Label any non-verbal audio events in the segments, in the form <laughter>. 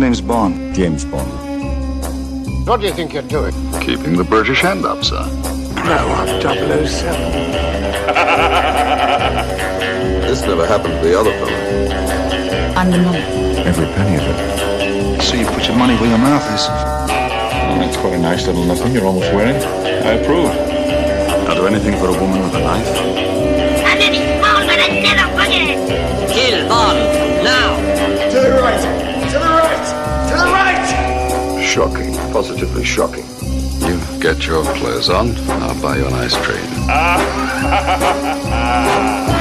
Name's Bond. James Bond. What do you think you're doing? Keeping the British hand up, sir. No, I'm 007. This never happened to the other fellow. I'm the money. Every penny of it. So you put your money where your mouth is. Mm, That's quite a nice little nothing you're almost wearing. I approve. I'll do anything for a woman with a knife. And then he's found by the dead. Kill Bond now. To the right! Shocking. Positively shocking. You get your clothes on, I'll buy you an ice cream. <laughs>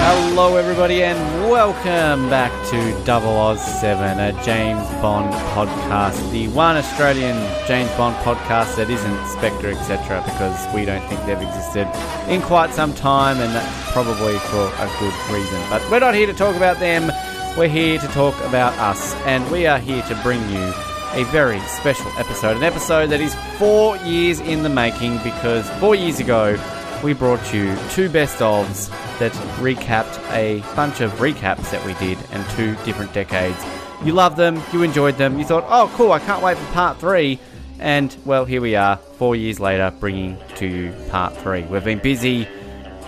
Hello, everybody, and welcome back to Double Oz 7, a James Bond podcast. The one Australian James Bond podcast that isn't Spectre, etc., because we don't think they've existed in quite some time, and that's probably for a good reason. But we're not here to talk about them, we're here to talk about us, and we are here to bring you a very special episode. An episode that is four years in the making because four years ago we brought you two best ofs that recapped a bunch of recaps that we did in two different decades. You loved them, you enjoyed them, you thought, oh, cool, I can't wait for part three. And well, here we are, four years later, bringing to you part three. We've been busy,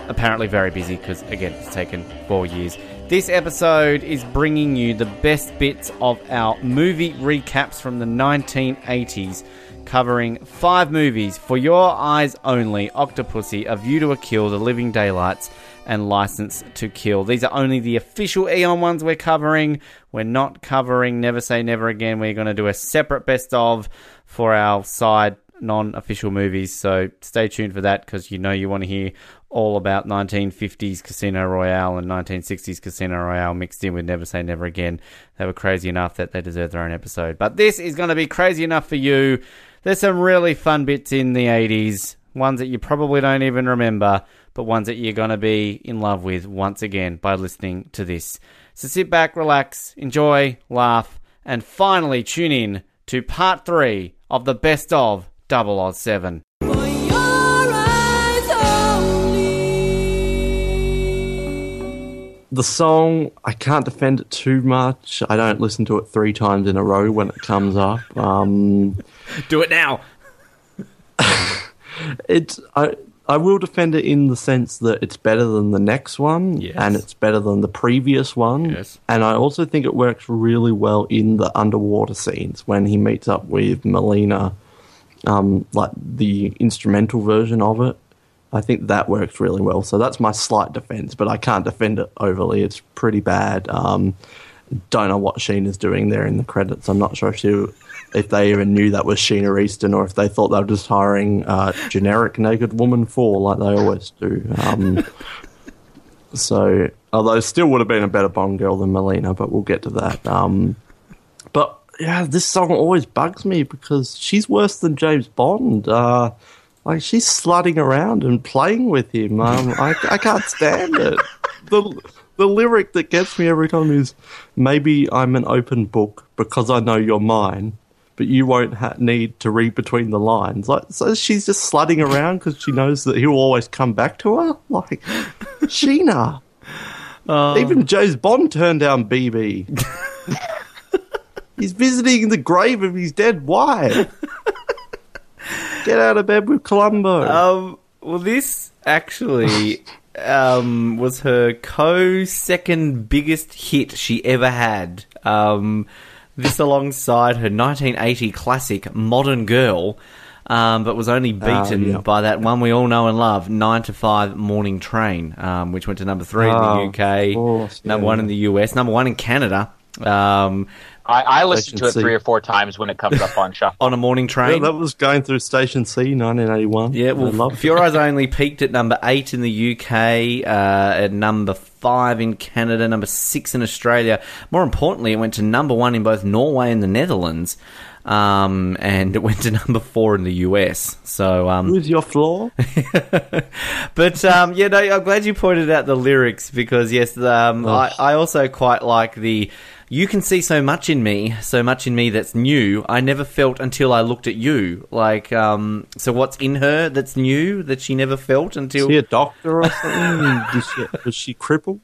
apparently very busy, because again, it's taken four years. This episode is bringing you the best bits of our movie recaps from the 1980s, covering five movies for your eyes only Octopussy, A View to a Kill, The Living Daylights, and License to Kill. These are only the official Eon ones we're covering. We're not covering Never Say Never Again. We're going to do a separate best of for our side non official movies. So stay tuned for that because you know you want to hear all about 1950s Casino Royale and 1960s Casino Royale mixed in with Never Say Never Again. They were crazy enough that they deserve their own episode. But this is going to be crazy enough for you. There's some really fun bits in the 80s, ones that you probably don't even remember, but ones that you're going to be in love with once again by listening to this. So sit back, relax, enjoy, laugh, and finally tune in to part three of the best of 007. The song I can't defend it too much. I don't listen to it three times in a row when it comes up. Um, <laughs> Do it now. <laughs> it's I I will defend it in the sense that it's better than the next one, Yes. and it's better than the previous one. Yes. And I also think it works really well in the underwater scenes when he meets up with Melina, um, like the instrumental version of it. I think that works really well. So that's my slight defense, but I can't defend it overly. It's pretty bad. Um, don't know what Sheena's doing there in the credits. I'm not sure if she, if they even knew that was Sheena Easton or if they thought they were just hiring a generic naked woman for like they always do. Um, <laughs> so, although still would have been a better Bond girl than Melina, but we'll get to that. Um, but yeah, this song always bugs me because she's worse than James Bond. Uh, like she's slutting around and playing with him. Um, I, I can't stand it. The the lyric that gets me every time is maybe I'm an open book because I know you're mine, but you won't ha- need to read between the lines. Like so, she's just slutting around because she knows that he'll always come back to her. Like Sheena. Even James Bond turned down BB. <laughs> He's visiting the grave of his dead wife. Get out of bed with Columbo. Um, well, this actually <laughs> um, was her co second biggest hit she ever had. Um, this alongside her 1980 classic Modern Girl, um, but was only beaten yeah. by that one we all know and love, 9 to 5 Morning Train, um, which went to number 3 in Oh, the UK, of course, number yeah. 1 in the US, number 1 in Canada. Um, I, I listen to it C. three or four times when it comes up on shuffle. <laughs> on a morning Yeah, train. that was going through Station C, 1981. Yeah, I well, loved For Your Eyes Only peaked at number eight in the UK, uh, at number five in Canada, number six in Australia. More importantly, it went to number one in both Norway and the Netherlands, um, and it went to <laughs> number four in the US. So, um, Who's your floor? <laughs> but um, yeah, no, I'm glad you pointed out the lyrics because yes, um, I, I also quite like the. You can see so much in me, so much in me that's new. I never felt until I looked at you. Like, um, so what's in her that's new that she never felt until? Is he a doctor or something? <laughs> She, was she crippled.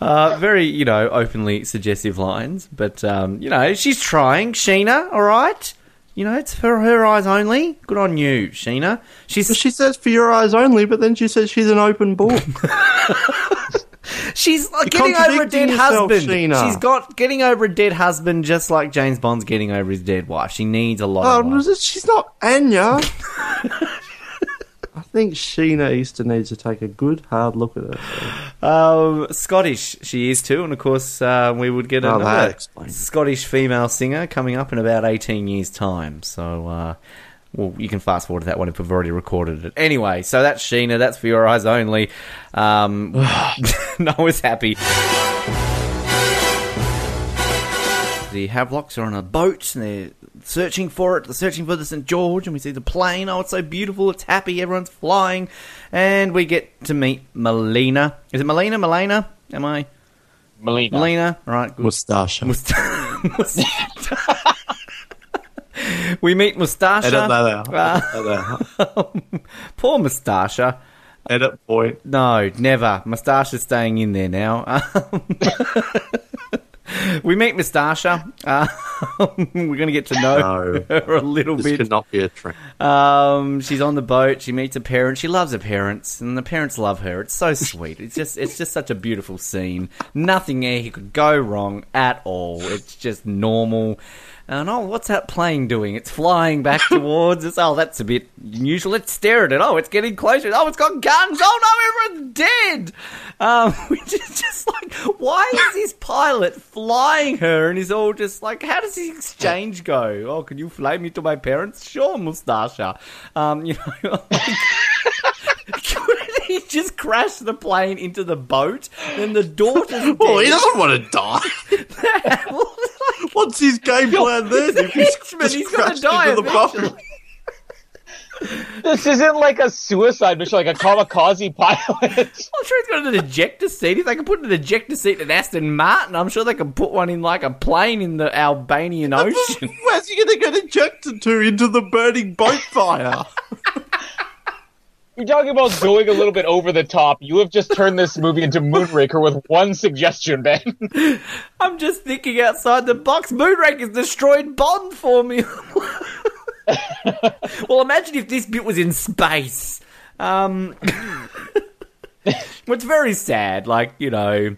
Uh, very, you know, openly suggestive lines, but um, you know, she's trying. Sheena, all right. You know, it's for her eyes only. Good on you, Sheena. She's She says for your eyes only, but then she says she's an open book. <laughs> <laughs> she's like You're getting over a dead yourself, husband. Sheena. She's got getting over a dead husband, just like James Bond's getting over his dead wife. She needs a lot. oh, of she's not Anya. <laughs> I think Sheena Easton needs to take a good hard look at her. Um, Scottish, she is too, and of course, uh, we would get Oh, another. Scottish female singer coming up in about eighteen years' time. So, uh, well, you can fast forward to that one if we've already recorded it. Anyway, so that's Sheena. That's for your eyes only. Um, <sighs> <laughs> Noah's happy. The Havelocks are on a boat and they're searching for it. They're searching for the St. George, and we see the plane. Oh, it's so beautiful. It's happy. Everyone's flying. And we get to meet Melina. Is it Melina? Melina? Am I? Melina. Melina? All right, good. Mustache. Must- <laughs> must- we meet Mustasha. Edit that out. Uh, out. <laughs> poor Mustasha. Edit point. No, never. Mustasha's staying in there now. <laughs> We meet Mustasha. Uh, <laughs> we're going to get to know No. her a little This bit. could not be a trend. Um, she's on the boat. She meets her parents. She loves her parents, and the parents love her. It's so sweet. It's just, it's just such a beautiful scene. Nothing here could go wrong at all. It's just normal. And oh, what's that plane doing? It's flying back <laughs> towards us. Oh, that's a bit unusual. Let's stare at it. Oh, it's getting closer. Oh, it's got guns. Oh no, everyone's dead. Um, <laughs> which is just like, why is this pilot flying her? And he's all just like, how does the exchange go? Oh, can you fly me to my parents? Sure, Mustasha. Um, you know. <laughs> Couldn't he just crash the plane into the boat? Then the daughter's dead. Well, he doesn't want to die. What's his game plan then? <laughs> If he's Henchman, he's gonna die into the boat? eventually. <laughs> This isn't like a suicide mission, like a kamikaze pilot. <laughs> I'm sure he's got an ejector seat. If they can put an ejector seat in Aston Martin, I'm sure they can put one in like a plane in the Albanian Ocean. Where's he going to get ejected to? Into the burning boat fire? You're talking about going a little bit over the top. You have just turned this movie into Moonraker with one suggestion, Ben. <laughs> I'm just thinking outside the box. Moonraker's destroyed Bond for me. <laughs> well, imagine if this bit was in space. Um, <laughs> it's very sad. Like you know,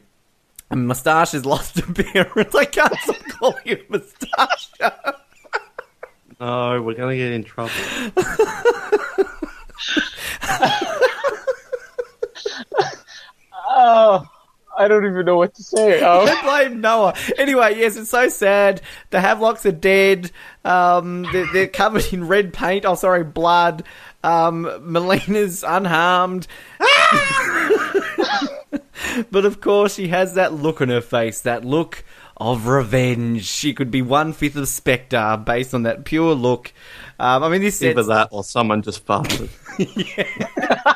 a Moustache has lost appearance. I can't stop calling it Moustache. no, we're going to get in trouble. Oh, I don't even know what to say. Don't blame Noah. Anyway, yes, it's so sad. The Havelocks are dead. Um, they're, they're covered in red paint. Oh, sorry, blood. Um, Melina's unharmed. <laughs> but of course, she has that look on her face. That look of revenge. She could be one fifth of Spectre based on that pure look. Um, I mean, this Either sets, that or someone just farted. <laughs> <laughs>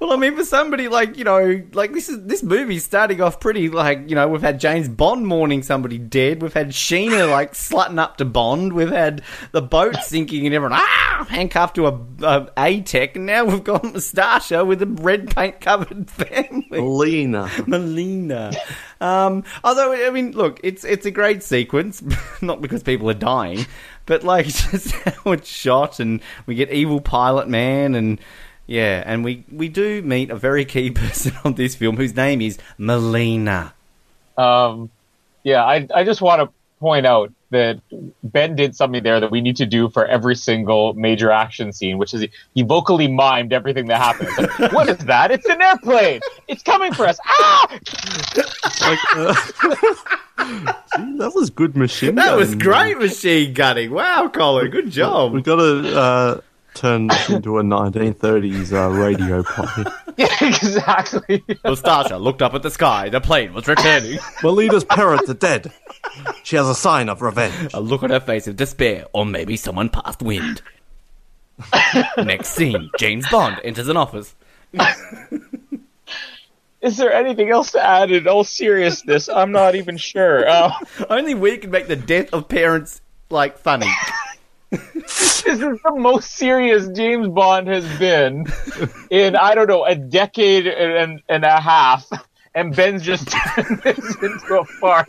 Well, I mean, for somebody like you know, like this is this movie's starting off pretty like you know we've had James Bond mourning somebody dead, we've had Sheena like <laughs> slutting up to Bond, we've had the boat sinking and everyone ah handcuffed to a a, a tech, and now we've got Mustasha with a red paint covered <laughs> family. Melina. Melina. Um, although I mean, look, it's it's a great sequence, <laughs> not because people are dying, but like just how it's shot, and we get evil pilot man, and yeah, and we we do meet a very key <laughs> person on this film whose name is Melina. Um, yeah, I I just want to point out that Ben did something there that we need to do for every single major action scene, which is he, he vocally mimed everything that happens. Like, what is that? It's an airplane. It's coming for us. Ah! Like, uh, <laughs> Gee, that was good machine That was great machine gunning. Wow, Colin, good job. We've got to uh, turn this into a 1930s uh, radio play. <laughs> Yeah, exactly. Mustasha looked up at the sky. The plane was returning. Melina's parents are dead. She has a sign of revenge. A look on her face of despair, or maybe someone passed wind. <laughs> Next scene: James Bond enters an office. Is there anything else to add in all seriousness? I'm not even sure. Uh, <laughs> Only we can make the death of parents like funny. This is the most serious James Bond has been in, I don't know, a decade and, and a half. and Ben's just <laughs> turned this into a fart.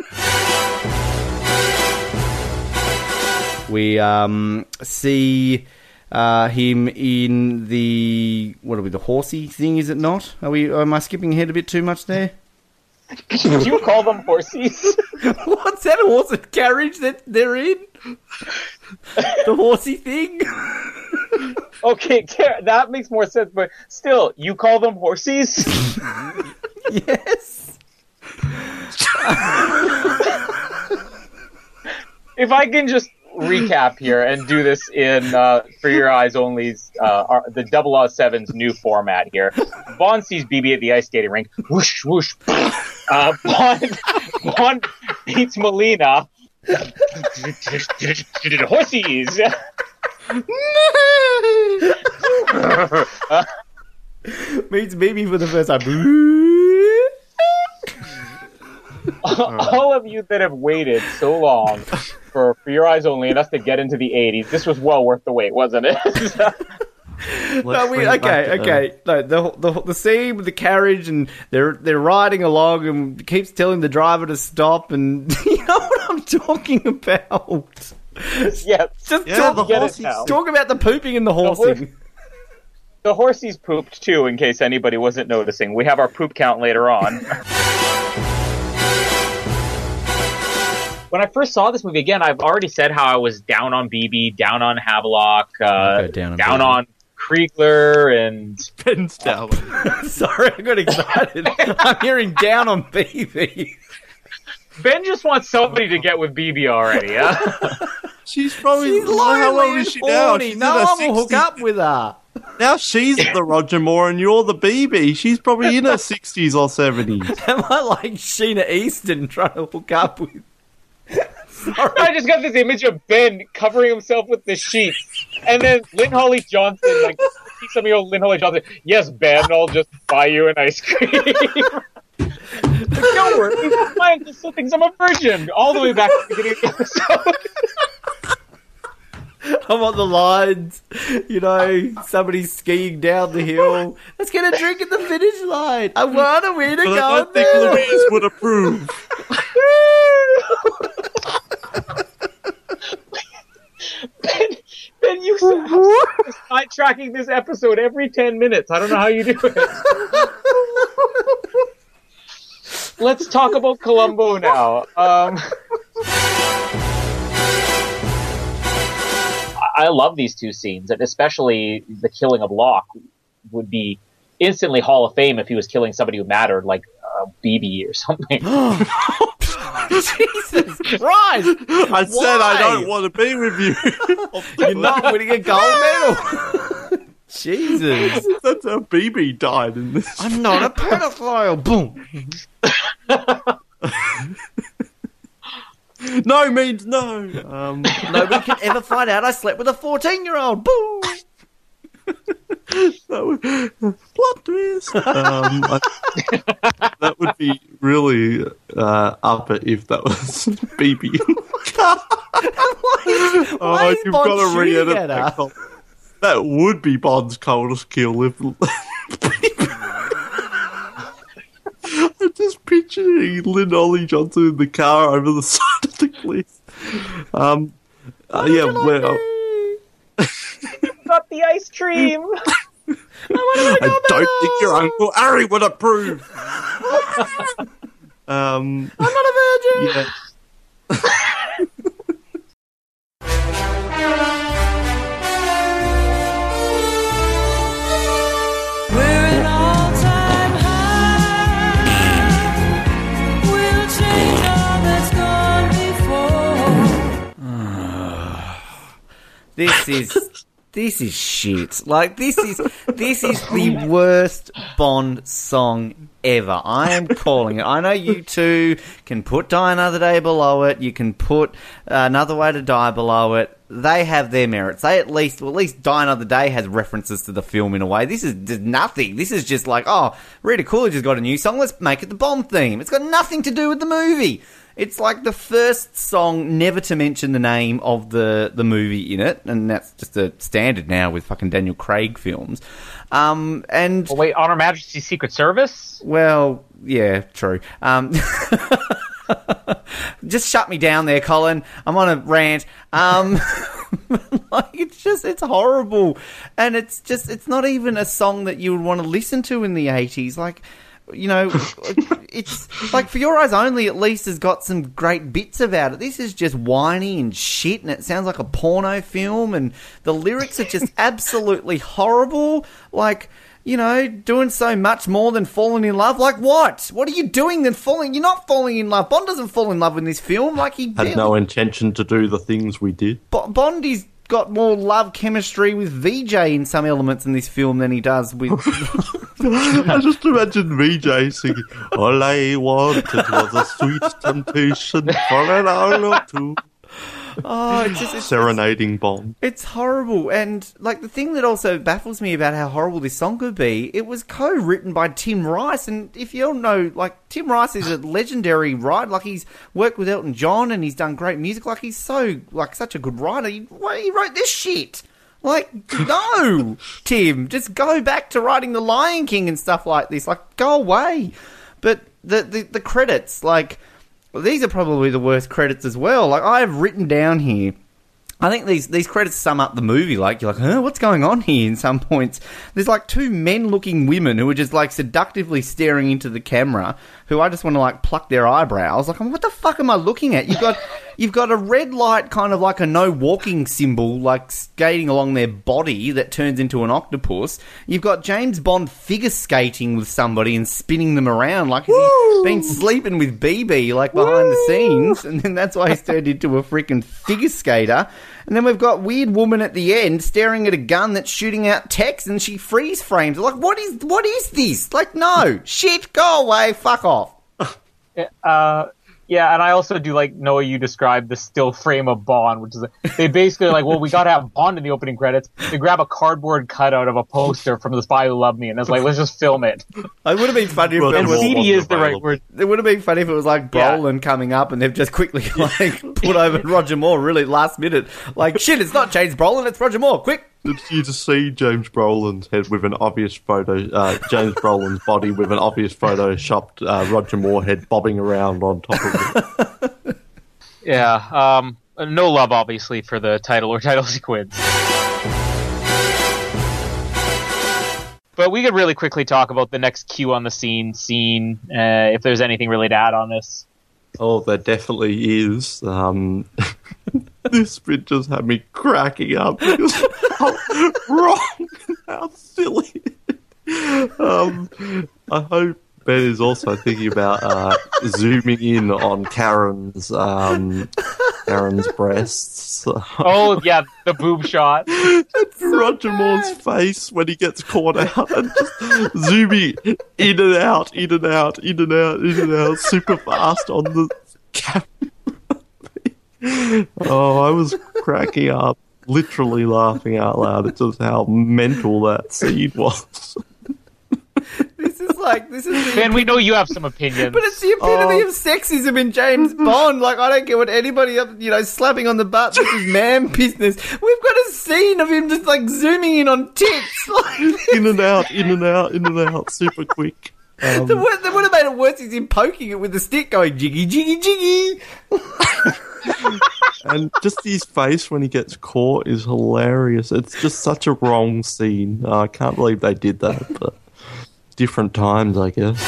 We um, see uh, him in the what are we? The horsey thing? Is it not? Are we? Am I skipping ahead a bit too much there? Do you call them horsies? <laughs> What's that horse and carriage that they're in? <laughs> the horsey thing. <laughs> Okay, that makes more sense, but still, you call them horsies? <laughs> yes. if I can just recap here and do this in uh, for your eyes only's uh, the double O seven's new format here. Bond sees BB at the ice skating rink. Whoosh whoosh. Uh, Bond, Bond beats Melina. <laughs> Horsies. <laughs> Meets baby for the first time. <laughs> All of you that have waited so long for For Your Eyes Only and us to get into the 80s, this was well worth the wait, wasn't it? no, we, okay, okay. No, the, the the scene with the carriage and they're they're riding along and keeps telling the driver to stop and you know what I'm talking about. yeah, Just Yeah, talk, the get it horsey. talk about the pooping and the horsing. The horsies pooped too, in case anybody wasn't noticing. We have our poop count later on. when I first saw this movie, again, I've already said how I was down on BB, down on Havelock, uh, Okay, down down, on on, Kriegler, and Ben's <laughs> down. Sorry, I got excited. <laughs> I'm hearing down on BB. Ben just wants somebody to get with BB already. Huh? <laughs> She's probably She's how lonely old and is she now? horny. She's in No her one will hook up with her. Now she's the Roger Moore and you're the BB. She's probably in her sixties or seventies. <laughs> Am I like Sheena Easton trying to hook up with? Sorry. I just got this image of Ben covering himself with the sheets, and then Lynn Holly Johnson, like <laughs> some year old Lynn Holly Johnson. Yes, Ben, I'll just buy you an ice cream. Like, Don't worry, he's fine. Just still thinks I'm a virgin. All the way back to the beginning of the episode. <laughs> I want the lines. You know, somebody's skiing down the hill. Let's get a drink at the finish line. I want to win a But I go don't think there. Louise would approve. Ben, ben, you sidetracking this episode every ten minutes. I don't know how you do it. <laughs> Let's talk about Columbo now. Um, I- I love these two scenes, and especially the killing of Locque would be instantly Hall of Fame if he was killing somebody who mattered, like uh, BB or something. <gasps> Jesus <laughs> Christ! I said I don't want to be with you. <laughs> You're not winning a gold medal. <laughs> Jesus. <laughs> That's how BB died in this. I'm not a pedophile. Boom. <laughs> No means no. Um, Nobody can ever find out I slept with a 14 year old. Boom. <laughs> that would, plot twist. Um, I, that would be really uh, up if that was BB. Why oh, is you've Bond got to shooting re-edit that. That would be Bond's coldest kill if. <laughs> I'm just picturing Lynn Holly Johnson in the car over the <laughs> side of the cliff. Um, uh, yeah, well, <laughs> Got the ice cream. I don't think your Uncle Harry would approve. um, I'm not a virgin. yeah. This is this is shit. Like this is this is the worst Bond song ever. I am calling it. I know you two can put Die Another Day below it. You can put uh, Another Way to Die below it. They have their merits. They at least, well, at least Die Another Day has references to the film in a way. This is nothing. This is just like, oh, Rita Coolidge has got a new song. Let's make it the Bond theme. It's got nothing to do with the movie. It's like the first song never to mention the name of the the movie in it, and that's just a standard now with fucking Daniel Craig films. Um, and Oh, wait, On Her Majesty's Secret Service? well, yeah, true. Um, <laughs> just shut me down there, Colin. I'm on a rant. Um, <laughs> like it's just it's horrible, and it's just it's not even a song that you would want to listen to in the '80s. Like. You know, it's like for your eyes only. At least has got some great bits about it. This is just whiny and shit, and it sounds like a porno film. And the lyrics are just absolutely horrible. Like, you know, doing so much more than falling in love. Like what? What are you doing than falling? You're not falling in love. Bond doesn't fall in love in this film. Like he Had no intention to do the things we did. Bo- Bondi's got more love chemistry with Vijay in some elements in this film than he does with. <laughs> I just imagine Vijay singing, All I wanted was a sweet temptation for an hour or two. Oh, it's just it's, Serenading bomb! it's horrible. And like the thing that also baffles me about how horrible this song could be, it was co-written by Tim Rice, and if you all know, like Tim Rice is a legendary writer. Like he's worked with Elton John and he's done great music. Like he's so like such a good writer. He, why he wrote this shit? Like <laughs> no, Tim, just go back to writing The Lion King and stuff like this. Like go away. But the the, the credits, like these are probably the worst credits as well. Like I have written down here. I think these these credits sum up the movie. Like you're like, huh, what's going on here? In some points, there's like two men-looking women who are just like seductively staring into the camera. Who I just want to like pluck their eyebrows. Like, what the fuck am I looking at? You've got <laughs> you've got a red light, kind of like a no walking symbol, like skating along their body that turns into an octopus. You've got James Bond figure skating with somebody and spinning them around like he's been sleeping with BB like behind the scenes, and then that's why he's turned into a freaking figure skater. And then we've got weird woman at the end staring at a gun that's shooting out text, and she freeze frames. Like, what is what is this? Like, no shit, go away, fuck off. <laughs> Uh, yeah, and I also do like Noah. You described the still frame of Bond, which is they basically like, well, we got to have Bond in the opening credits. They grab a cardboard cutout of a poster from The Spy Who Loved Me, and it's like, let's just film it. It would have been funny if Well, it And was. it CD is the right word. It would have been funny if it was like Yeah. Brolin coming up and they've just quickly <laughs> like put over Roger Moore really last minute. Like shit, it's not James Brolin, it's Roger Moore. Quick. Did you just see James Brolin's head with an obvious photo, uh, James Brolin's body with an obvious photoshopped uh, Roger Moore head bobbing around on top of it? <laughs> Yeah. Um, no love, obviously, for the title or title <laughs> sequence. But we could really quickly talk about the next cue on the scene scene, uh, if there's anything really to add on this. Oh, there definitely is. Um, <laughs> <laughs> this bit just had me cracking up. <laughs> because how wrong, how silly. Um, I hope Ben is also thinking about uh, zooming in on Karen's um, Karen's breasts. <laughs> Oh yeah, the boob shot. Roger Moore's face when he gets caught out and just zooming in and out, in and out, in and out, in and out, super fast on the camera. Oh, I was cracking up, literally laughing out loud at just how mental that scene was. This is like this is the Ben, we know you have some opinions. but it's the epitome Oh. of sexism in James Bond. Like I don't care what anybody up you know slapping on the butt. This is man <laughs> business. We've got a scene of him just like zooming in on tits. <laughs> Like, In and out, in and out, in and out, super quick. Um, the, wor- the would have made it worse is him poking it with the stick, going jiggy jiggy jiggy. <laughs> and just his face when he gets caught is hilarious. It's just such a wrong scene. Uh, I can't believe they did that, but different times, I guess.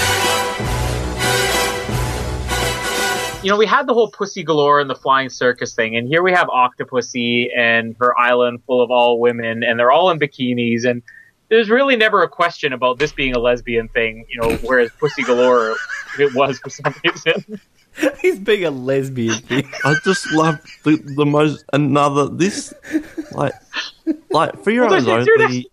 you know, we had the whole Pussy Galore and the Flying Circus thing, and here we have Octopussy and her island full of all women, and they're all in bikinis, and there's really never a question about this being a lesbian thing, you know, whereas Pussy Galore, it was for some reason. <laughs> He's being a lesbian thing. I just love the the most another this like like for your Well, eyes only.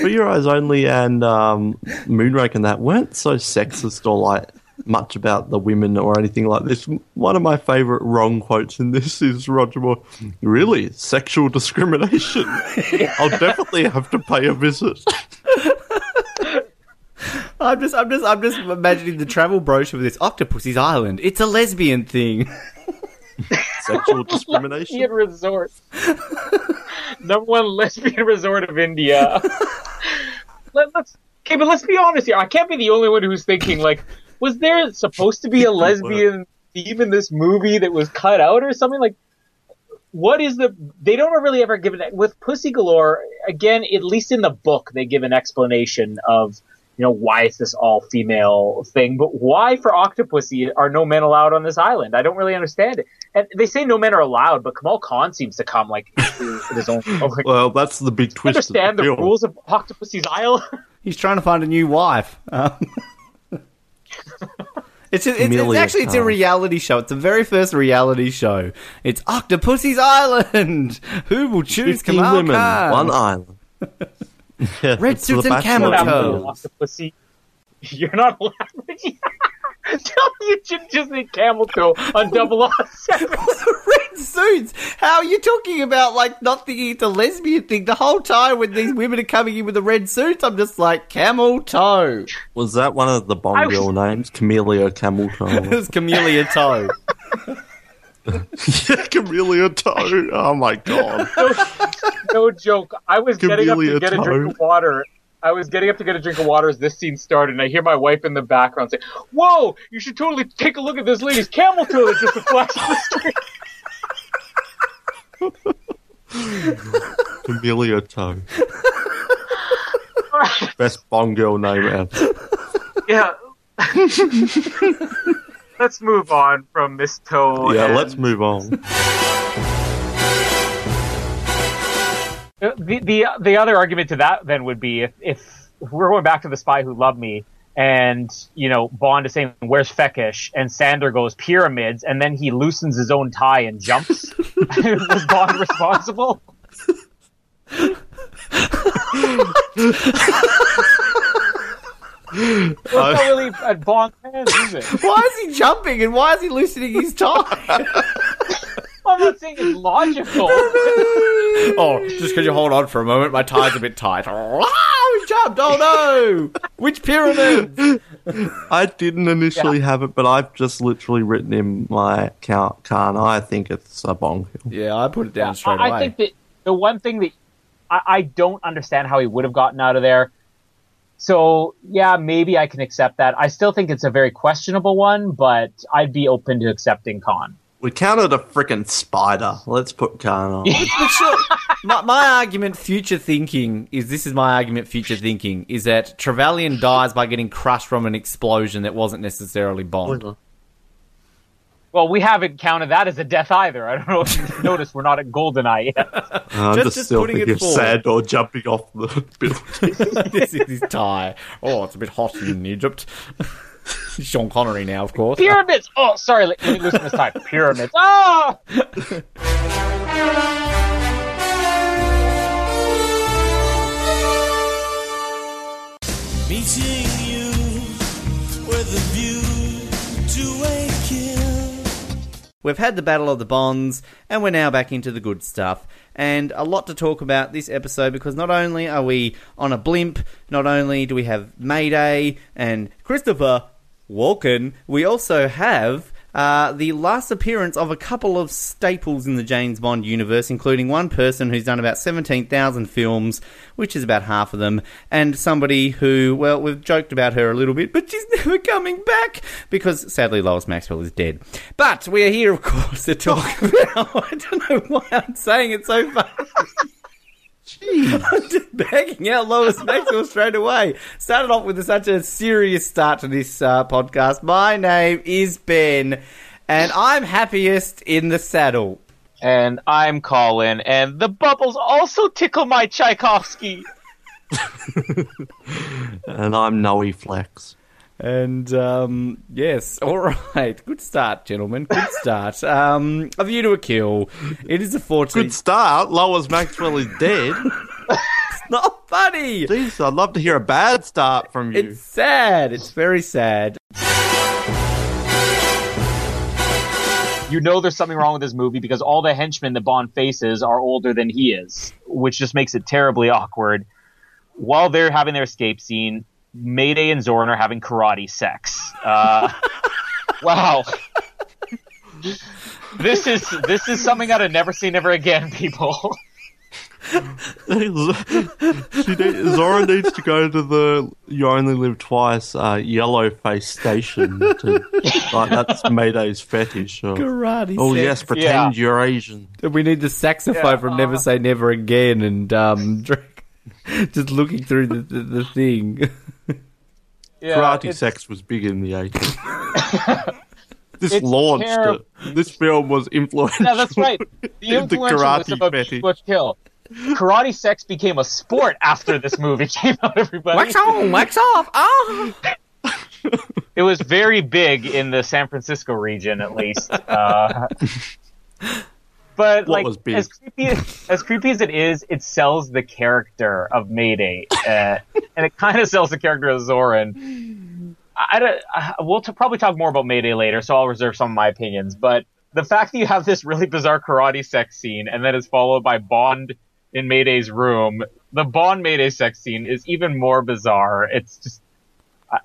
For your eyes only and um, Moonrake and that weren't so sexist or like much about the women or anything like this. One of my favourite wrong quotes in this is Roger Moore. Really, sexual discrimination. <laughs> I'll definitely have to pay a visit. <laughs> I'm just, I'm just, I'm just imagining the travel brochure with this octopus's Island. It's a lesbian thing. <laughs> Sexual discrimination. lesbian resort. Number one lesbian resort of India. Let, us okay, but let's be honest here. I can't be the only one who's thinking like, was there supposed to be a lesbian theme in this movie that was cut out or something? Like, what is the? They don't really ever give it with Pussy Galore. Again, at least in the book, they give an explanation of. You know why it's this all female thing, but why for Octopussy are no men allowed on this island? I don't really understand it. And they say no men are allowed, but Kamal Khan seems to come like with his own. <laughs> Like, Well, that's the big twist. of understand the film. rules of Octopussy's Isle. He's trying to find a new wife. Um, <laughs> it's, it's, it's actually it's a reality show. It's the very first reality show. It's Octopussy's Island. <laughs> Who will choose 15 Kamal women, Khan? one island. <laughs> Red suits and camel Bachelor. toe. Octopussy. <laughs> You're not allowed. Tell me you should just say camel toe on double R seven. <laughs> red suits. How are you talking about like not thinking it's a lesbian thing the whole time when these women are coming in with the red suits? I'm just like camel toe. Was that one of the I Bond was- girl names? Camellia Camel Toe. <laughs> It was Camellia toe. yeah, <laughs> Camellia Toe. Oh my god. No joke. I was getting up to Camellia get a drink of water. I was getting up to get a drink of water as this scene started, and I hear my wife in the background say, "Whoa! You should totally take a look at this lady's camel toe that just flashed on the screen." <laughs> Camellia Toe. All right. Best bongo girl name ever. Yeah. <laughs> let's move on from Miss Toe. Yeah, and- let's move on. Uh, the, the the other argument to that then would be if, if we're going back to the spy who loved me and you know Bond is saying where's Fekkesh and Sandor goes pyramids and then he loosens his own tie and jumps <laughs> <laughs> was Bond responsible? Well, it's not really at Bond's hands, is it? Why is he jumping and why is he loosening his tie? <laughs> I'm not saying it's logical. <laughs> oh, <laughs> just because you hold on for a moment, my tie's a bit tight. Oh, he jumped! Oh no! Which pyramid? I didn't initially have it, but I've just literally written in my count can I think it's a bong film. Yeah, I put it down straight I, away. I think that the one thing that I, I don't understand how he would have gotten out of there. So yeah, maybe I can accept that. I still think it's a very questionable one, but I'd be open to accepting Khan. We counted a freaking spider. Let's put Khan on. <laughs> But sure, my, my argument, future thinking, is this is my argument, future thinking, is that Trevelyan dies by getting crushed from an explosion that wasn't necessarily Bond. Well, we haven't counted that as a death either. I don't know if you <laughs> noticed we're not at Goldeneye yet. Uh, I'm Just- just, just still putting thinking it of forward. Sandor jumping off the <laughs> building. this is his tie. Oh, it's a bit hot in Egypt. <laughs> Sean Connery now, of course. Pyramids. Oh, sorry. Let, let me loosen this <laughs> tie. Pyramids. Ah! Meeting you with a view to a kill. We've had the Battle of the Bonds, and we're now back into the good stuff. And a lot to talk about this episode because not only are we on a blimp, not only do we have Mayday and Christopher Walken, we also have uh, the last appearance of a couple of staples in the James Bond universe, including one person who's done about 17,000 films, which is about half of them, and somebody who, well, we've joked about her a little bit, but she's <laughs> never coming back because sadly Lois Maxwell is dead. But we are here, of course, to talk <laughs> about. I don't know why I'm saying it so fast. <laughs> I'm just banging out Lois <laughs> Maxwell straight away. Started off with such a serious start to this uh, podcast. My name is Ben, and I'm happiest in the saddle. And I'm Colin, and the bubbles also tickle my Tchaikovsky. <laughs> and I'm Noe Flex. And um, yes, <laughs> all right. Good start, gentlemen. Good start. Um, a view to a kill. It is a 14. Good start. Lois Maxwell is dead. <laughs> It's not funny. Jeez, I'd love to hear a bad start from you. It's sad. It's very sad. you know there's something wrong with this movie because all the henchmen that Bond faces are older than he is, which just makes it terribly awkward. While they're having their escape scene, Mayday and Zorin are having karate sex. Uh, <laughs> wow. this is this is something out of Never Say Never Again, people. she need, Zora needs to go to the "You Only Live Twice" uh, yellow face station. To, like that's Mayday's fetish. Or, Karate Oh sex. yes, pretend Yeah. you're Asian. We need the saxophone Yeah. from Never Say Never Again and um, <laughs> Drake <laughs> just looking through the, the, the thing. <laughs> Yeah, Karate it's- sex was big in the eighties. <laughs> this It's launched terrib- it. This film was influential. Yeah, that's right. The in the influentialness karate of a fetish. Kill. Karate sex became a sport after this movie came out. Everybody, wax on, wax off. Oh. it was very big in the San Francisco region, at least. Uh, but What like, as creepy as creepy as it is, it sells the character of Mayday, uh, <laughs> and it kind of sells the character of Zorin. I, I don't. I, we'll t- probably talk more about Mayday later, so I'll reserve some of my opinions. But the fact that you have this really bizarre karate sex scene, and then it's followed by Bond in Mayday's room, the Bond Mayday sex scene is even more bizarre. It's just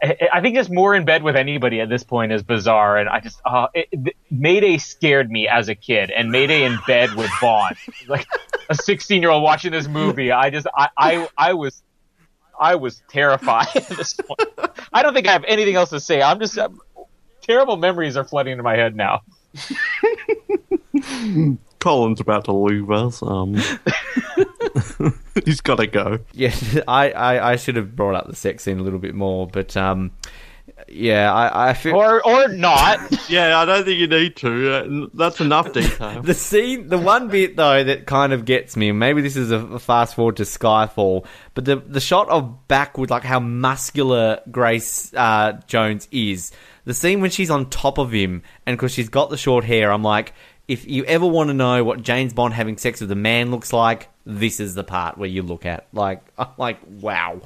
I, I think just more in bed with anybody at this point is bizarre, and I just uh, it, th- Mayday scared me as a kid, and Mayday in bed with Bond, <laughs> like a sixteen-year-old watching this movie. I just I I, I was I was terrified <laughs> at this point. I don't think I have anything else to say. I'm just uh, terrible memories are flooding into my head now. <laughs> Colin's about to leave us. Um, <laughs> he's got to go. Yeah, <laughs> I, I, I should have brought up the sex scene a little bit more, but um, yeah, I, I feel Or or not. <laughs> Yeah, I don't think you need to. Uh, That's enough detail. the scene, the one bit though that kind of gets me. Maybe this is a, a fast forward to Skyfall, but the the shot of back with like how muscular Grace uh, Jones is. The scene when she's on top of him, and because she's got the short hair, I'm like, if you ever want to know what James Bond having sex with a man looks like, this is the part where you look at. Like, <laughs> I'm like, wow.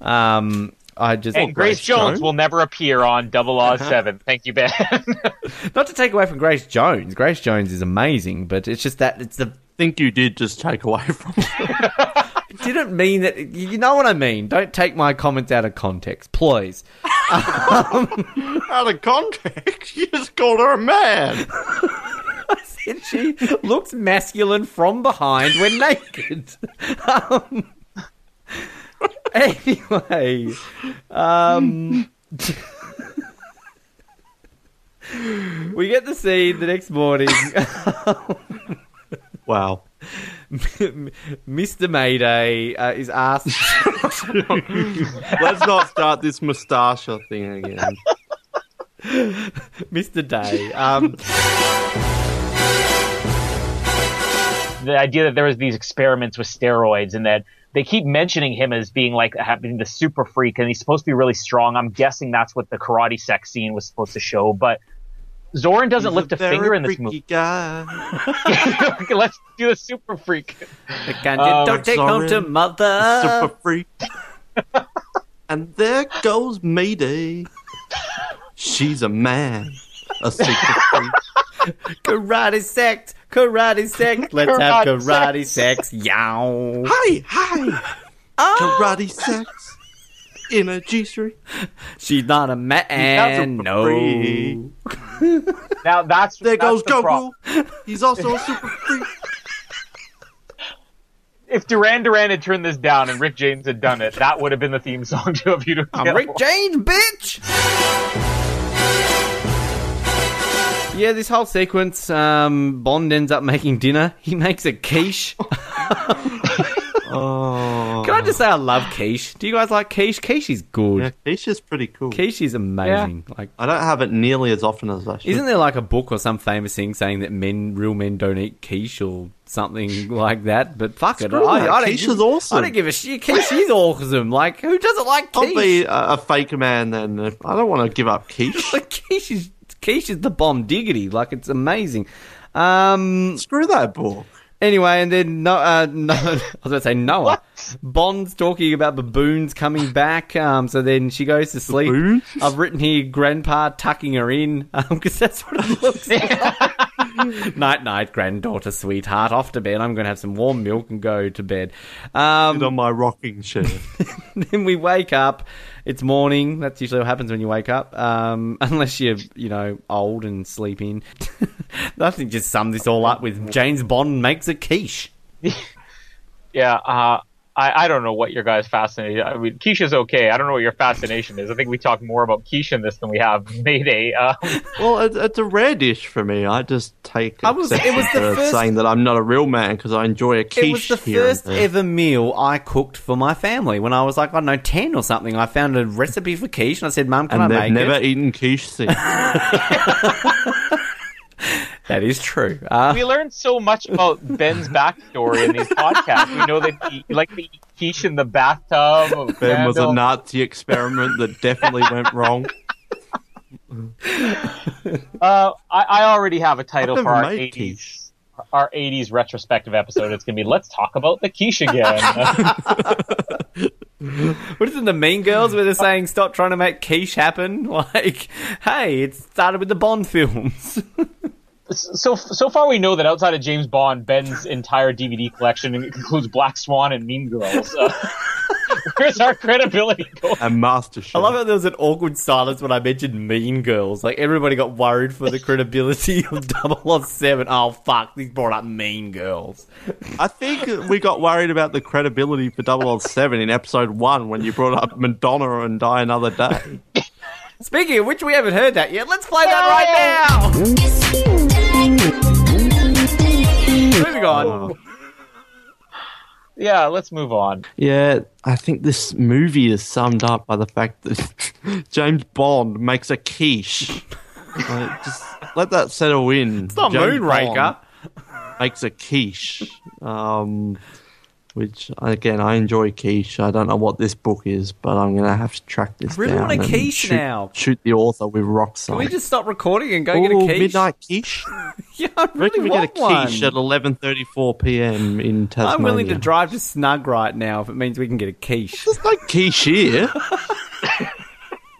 Um, I just and Grace, Jones, Jones? will never appear on Double Oz Seven. Thank you, Ben. <laughs> not to take away from Grace Jones. Grace Jones is amazing, but it's just that it's the think you did just take away from <laughs> It didn't mean that. You know what I mean. Don't take my comments out of context, please. out of context. You just called her a man. Said she looks masculine from behind when naked. Um, anyway, um, we get the scene the next morning. <laughs> Wow. Mr. Mayday uh, is asked. <laughs> <laughs> Let's not start this moustache thing again. Mr. Day. Um, the idea that there was these experiments with steroids and that they keep mentioning him as being like having the super freak and he's supposed to be really strong. I'm guessing that's what the karate sex scene was supposed to show, but Zorin doesn't lift a, finger in this movie. <laughs> Let's do the super freak. Can't you um, don't take home to mother? Super freak. and there goes Mayday. She's a man. A super freak. <laughs> Karate sex, karate sex. Let's have Karate karate sex. Yow. Hi, hi. Ah. Karate sex. In a G string. She's not a man. super No. Now that's There that's goes the problem. Goku. He's also a super freak. <laughs> If Duran Duran had turned this down and Rick James had done it, that would have been the theme song <laughs> to a beautiful. I'm Rick James, bitch. Yeah, this whole sequence, um, Bond ends up making dinner. He makes a quiche. <laughs> <laughs> Oh. Can I just say I love quiche? Do you guys like quiche? Quiche is good. Yeah, Keisha's pretty cool. Quiche is amazing. Like, I don't have it nearly as often as I should. isn't there like a book or some famous thing saying that men, real men, don't eat quiche or something <laughs> like that? But fuck it, I. I don't Quiche give, is awesome. I don't give a shit. Quiche is awesome. Like, who doesn't like quiche? I'll be a, a fake man then. I don't want to give up quiche. Like quiche is quiche is the bomb diggity. Like it's amazing. Um. Screw that book. Anyway, and then no, uh, no, <laughs> I was going to say Noah. Bond's talking about baboons coming back. Um. So then she goes to sleep. Baboons? I've written here, Grandpa tucking her in, <laughs> because that's what it looks like. <laughs> night, night, granddaughter, sweetheart. Off to bed. I'm going to have some warm milk and go to bed. Um, Sit on my rocking chair. <laughs> then we wake up. It's morning. That's usually what happens when you wake up. Um, unless you're, you know, old and sleep in. I think just sum this all up with James Bond makes a quiche. Yeah, uh, I, I don't know what your guys' fascination. I mean, Keisha's okay. I don't know what your fascination is. I think we talk more about Keisha in this than we have <laughs> Mayday. Um, well, it, it's a rare dish for me. I just take I was- it was the first- saying that I'm not a real man because I enjoy a quiche It was the here first ever meal I cooked for my family when I was like, I don't know, 10 or something. I found a recipe for quiche and I said, Mum, can and I they've make never it? eaten quiche since. <laughs> <laughs> That is true. Uh, we learned so much about Ben's backstory in these podcasts. We know that he, he liked to quiche in the bathtub. of Ben was a. Nazi experiment that definitely went wrong. <laughs> Uh, I, I already have a title for our made 80s, our 80s retrospective episode. It's going to be Let's Talk About the Quiche again. <laughs> what is it, the Mean Girls where they're saying, stop trying to make quiche happen? <laughs> Like, hey, it started with the Bond films. So so far we know that outside of James Bond, Ben's entire DVD collection includes Black Swan and Mean Girls. Uh, <laughs> where's our credibility going? And Master Chef. I love how there was an awkward silence when I mentioned Mean Girls. Like, everybody got worried for the credibility of 007. Oh, fuck, he's brought up Mean Girls. I think we got worried about the credibility for 007 in episode one when you brought up Madonna and Die Another Day. Speaking of which, we haven't heard that yet. Let's play that right now. Moving <laughs> on. Yeah, let's move on. Yeah, I think this movie is summed up by the fact that <laughs> James Bond makes a quiche. Like, just let that settle in. It's not James Moonraker. Bond makes a quiche. Um, which again, I enjoy quiche. I don't know what this book is, but I'm gonna have to track this down. really down. want a quiche shoot, now. Shoot the author with rock Can we just stop recording and go get a quiche? midnight quiche. <laughs> <laughs> Yeah, I really Reckon we get a quiche one. at 11:34 p.m. in Tasmania. I'm willing to drive to Snug right now if it means we can get a quiche. There's no quiche here. <laughs>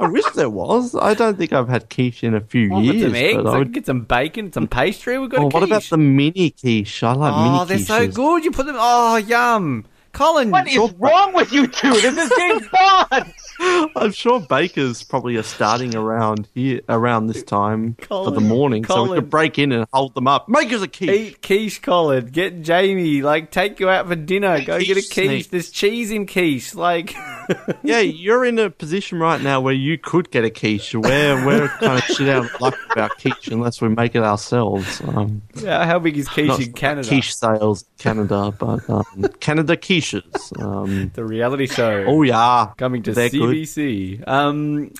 I wish there was. I don't think I've had quiche in a few oh, Want years. some eggs, but I I would- get some bacon, some pastry. We've got Oh, a what about the mini quiche? I like mini oh, they're quiches. so good. You put them. Oh, yum. Colin, What is wrong with you two? This is James <laughs> Bond. <laughs> I'm sure bakers probably are starting around here around this time for the Colin, morning, so we Colin. could break in and hold them up. Make us a quiche. Eat quiche, Colin. Get Jamie. Like, take you out for dinner. Go get a Quiche quiche. sneak. There's cheese in quiche. Like, <laughs> Yeah, you're in a position right now where you could get a quiche. We're we're kind of shit out of luck about quiche unless we make it ourselves. Um, yeah, how big is quiche in Canada? Quiche sales, in Canada, but um, Canada quiches. Um, <laughs> The reality show. oh yeah, coming to they're good. Um,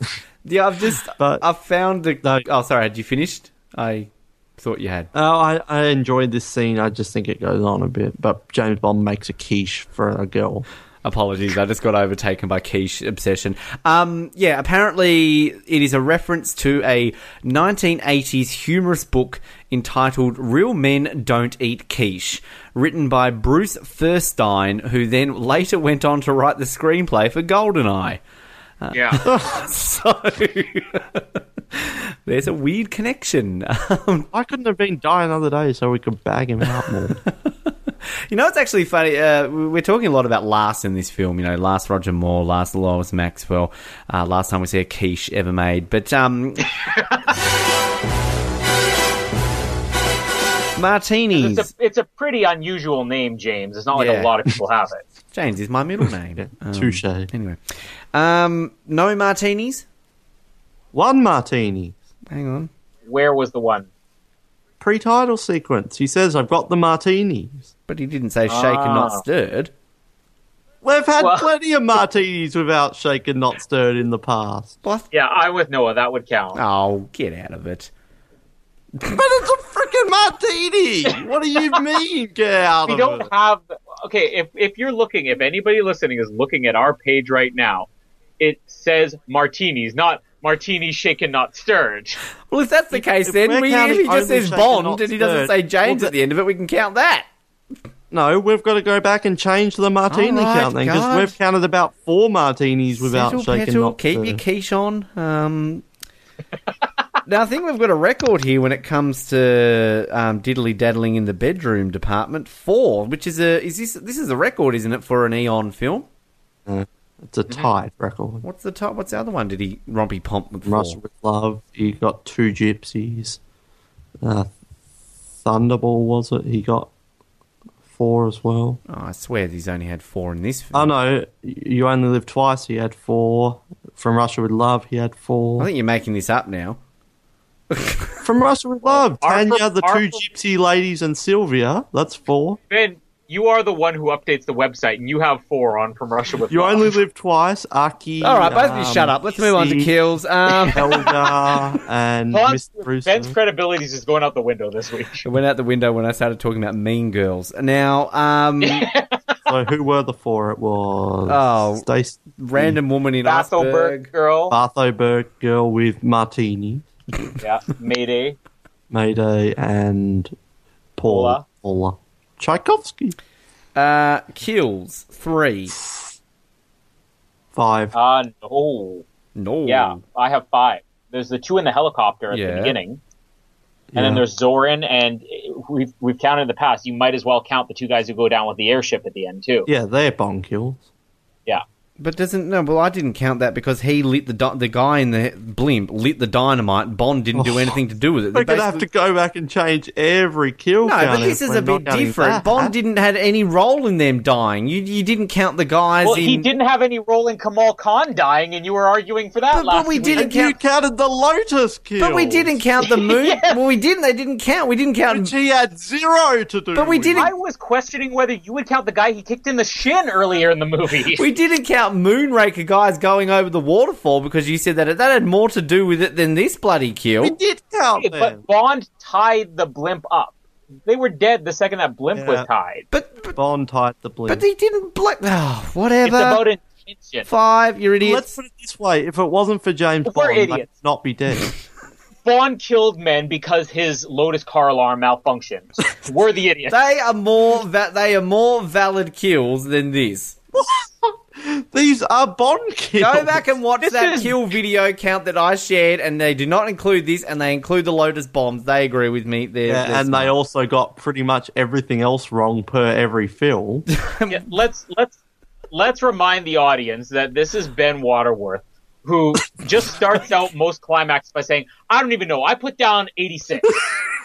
yeah, I've just <laughs> But- I've found the. No. Oh, sorry. Had you finished? I thought you had. Oh, I, I enjoyed this scene. I just think it goes on a bit. But James Bond makes a quiche for a girl. Apologies, I just got overtaken by quiche obsession. Um, yeah, apparently it is a reference to a 1980s humorous book entitled "Real Men Don't Eat Quiche," written by Bruce Feirstein, who then later went on to write the screenplay for GoldenEye. Yeah. <laughs> So <laughs> there's a weird connection. Um, I couldn't have been Die Another Day so we could bag him out more. <laughs> You know, it's actually funny. Uh, we're talking a lot about last in this film. You know, last Roger Moore, last Lois Maxwell, uh, last time we see a quiche ever made. But um, martinis. It's a, it's a pretty unusual name, James. It's not like Yeah. a lot of people have it. <laughs> James is my middle name. <laughs> Um, Touche. Anyway, um, no martinis. One martini. Hang on. Where was the one? Pre-title sequence. He says, "I've got the martinis." But he didn't say shaken, not Ah. stirred. We've had Well- plenty of martinis without shaken, not stirred in the past. What? Yeah, I'm with Noah. That would count. Oh, get out of it. But it's a freaking martini. What do you mean? Get out we of don't it. have okay if if you're looking if anybody listening is looking at our page right now it says martinis not martini shaken not stirred Well, if that's the case, if then we're we, if counting he just only says shaken, Bond not and he doesn't say James well, at the end of it, we can count that. No, we've got to go back and change the martini All right, count then, because we've counted about four martinis without Settle, shaking, petal, not keep stirred. your quiche on. Um, now I think we've got a record here when it comes to um, diddly daddling in the bedroom department. Four, which is a is this this is a record, isn't it, for an Eon film? It's a tied record. What's the top? What's the other one? Did he rompy pomp with? Russia with Love. He got two gypsies. Uh, Thunderball was it? He got four as well. Oh, I swear he's only had four in this film. Oh no, you only live twice. He had four. From Russia with Love, he had four. I think you're making this up now. <laughs> From Russia with Love, Our- Tanya, the our- two gypsy ladies, and Sylvia. That's four. Ben, you are the one who updates the website, and you have four on from Russia with You Love. only live twice. Aki. All right, both of you um, shut up. Let's move on to kills. Um, <laughs> Helga <laughs> and Hold Mr. Bruce. Ben's credibility is just going out the window this week. it went out the window when I started talking about Mean Girls. Now, um, So who were the four? It was Oh. Stace random woman in Iceberg. Bathelberg girl. Barthoberg girl with Martini, <coughs> yeah, Mayday. Mayday, and Paul Paula. Paula Tchaikovsky. Uh, kills three. Five. Uh, no. No. Yeah, I have five. There's the two in the helicopter at Yeah. the beginning. And then there's Zorin, and we've we've counted in the past. You might as well count the two guys who go down with the airship at the end too. Yeah, they're bomb kills. Yeah, But doesn't no? Well, I didn't count that because he lit the di- the guy in the blimp lit the dynamite. Bond didn't do oh. anything to do with it. We're They gonna have to basically- go back and change every kill. No, but this if is we're a not bit different. that. Bond didn't had any role in them dying. You you didn't count the guys. well, in... he didn't have any role in Kamal Khan dying, and you were arguing for that But- but last we week. didn't And you count- counted the Lotus kill. But we didn't count the <laughs> moon. Well, we didn't. They didn't count. We didn't count. Which he had zero to do. But we with. didn't- I was questioning whether you would count the guy he kicked in the shin earlier in the movie. <laughs> We didn't count Moonraker guys going over the waterfall because you said that that had more to do with it than this bloody kill. We did count them. but Bond tied the blimp up. They were dead the second that blimp was tied. But but, Bond tied the blimp. but he didn't. Bl- <sighs> oh, It's whatever. about intention. Five. You're idiots. Let's put it this way: if it wasn't for James We're Bond, they'd idiots. not be dead. <laughs> Bond killed men because his Lotus car alarm malfunctioned. <laughs> We're the idiots. They are more va- they are more valid kills than this. These are Bond kills. Go back and watch This that is- kill video count that I shared, and they do not include this, and they include the Lotus bombs. They agree with me. They're, Yeah, they're and smart. they also got pretty much everything else wrong per every film. <laughs> Yeah, let's let's let's remind the audience that this is Ben Waterworth, who just starts out most climax by saying, "I don't even know. I put down 86."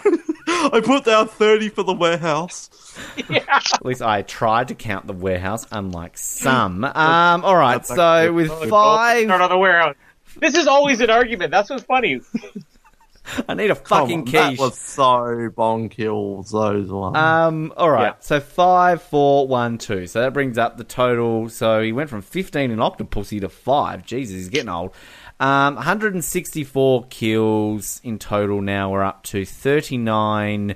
<laughs> I put down thirty for the warehouse. Yeah. <laughs> At least I tried to count the warehouse, unlike some. Um, all right, That's so actually- with Start five, on the warehouse. This is always an argument. That's what's funny. <laughs> I need a fucking on, that was so Bond kills. Those ones. Um, all right, Yeah. so five, four, one, two. So that brings up the total. So he went from fifteen in Octopussy to five. Jesus, he's getting old. Um, 164 kills in total. Now we're up to 39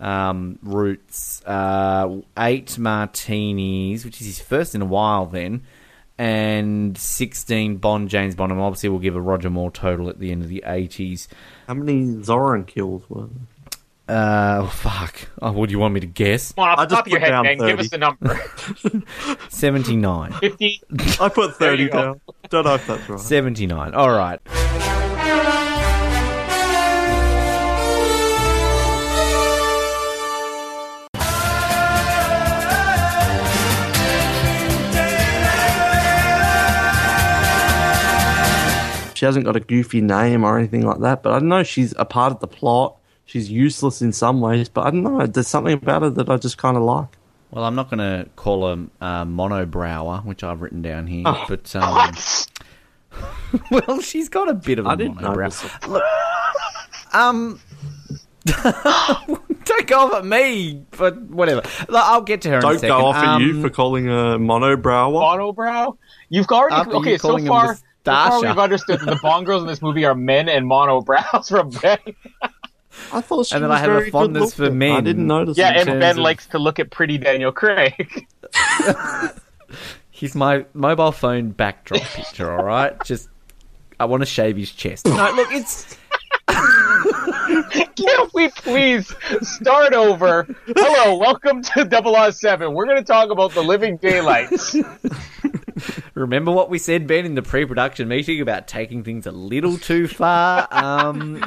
um, roots, uh, eight martinis, which is his first in a while. Then. And 16 Bond, James Bond, and obviously we'll give a Roger Moore total at the end of the 80s. How many Zorin kills were there? Uh, oh, fuck. Oh, what do you want me to guess? Come on, off I the top just of your put head, down man. Give 30. us the number. <laughs> 79. 50. I put thirty down. Don't know if that's right. 79. All right. She hasn't got a goofy name or anything like that, but I don't know. She's a part of the plot. She's useless in some ways, but I don't know. There's something about her that I just kind of like. Well, I'm not going to call her uh, monobrower, which I've written down here, Oh, but um, <laughs> well, she's got a bit of a I didn't monobrow. Look, um, <laughs> don't go off at me, but whatever. Look, I'll get to her. in a Don't second. go off at you Um, for calling her monobrower. Monobrow? You've already Up, are you okay. So far, so far Nastasha? we've understood that the Bond girls in this movie are men and mono brows from Ben. I thought she And then was I have a very fondness for men. I didn't notice. Yeah, it. and terms Ben of- likes to look at pretty Daniel Craig. <laughs> He's my mobile phone backdrop picture. All right, just I want to shave his chest. No, look, it's <laughs> Can we please start over? Hello, welcome to Double R Seven. We're going to talk about the Living Daylights. <laughs> Remember what we said, Ben, in the pre-production meeting about taking things a little too far? Um,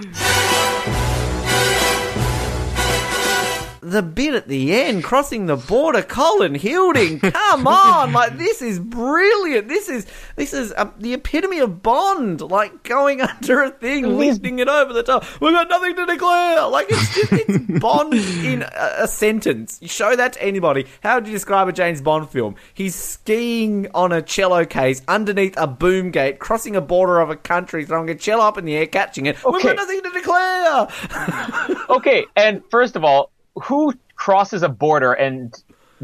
the bit at the end, crossing the border, Colin Hilding. <laughs> Come on, like this is brilliant. This is this is uh, the epitome of Bond, like going <laughs> under a thing, lifting it over the top. We've got nothing to declare. Like it's just it's <laughs> Bond in a, a sentence. You show that to anybody. How would you describe a James Bond film? He's skiing on a cello case underneath a boom gate, crossing a border of a country, throwing a cello up in the air, catching it. We've got nothing to declare. okay, and first of all, who crosses a border and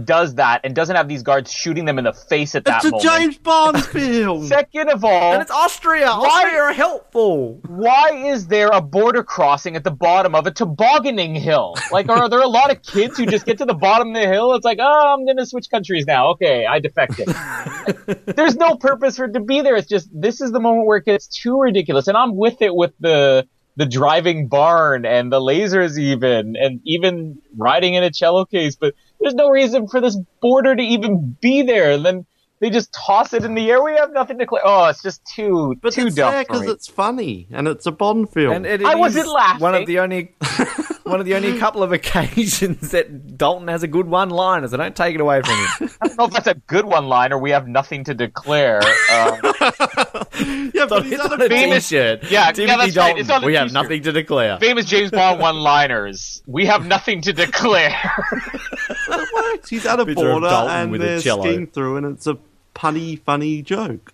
does that and doesn't have these guards shooting them in the face at that It's a moment? James Bond <laughs> film. Second of all, and it's Austria. Austria are helpful. why is there a border crossing at the bottom of a tobogganing hill? Like, are there a lot of kids who just get to the bottom of the hill? It's like, oh, I'm gonna switch countries now. Okay, I defected. <laughs> There's no purpose for it to be there. It's just this is the moment where it gets too ridiculous, and I'm with it with the the driving barn and the lasers even, and even riding in a cello case. But there's no reason for this border to even be there. And then they just toss it in the air. We have nothing to clear. Oh, it's just too But too it's dumb there because it's funny and it's a Bond film. And it I is wasn't laughing. One of the only, <laughs> one of the only couple of occasions that Dalton has a good one-liner, so don't take it away from him. I don't know if that's a good one liner. We have nothing to declare. Uh, <laughs> <laughs> yeah, but he's it's on on a a famous- t-shirt. Yeah, Timothy yeah, that's right. It's on <laughs> we have nothing to declare. famous James Bond one liners. We have nothing to declare. it. He's at a Picture border Dalton and with they're cello. skiing through, and it's a punny, funny joke.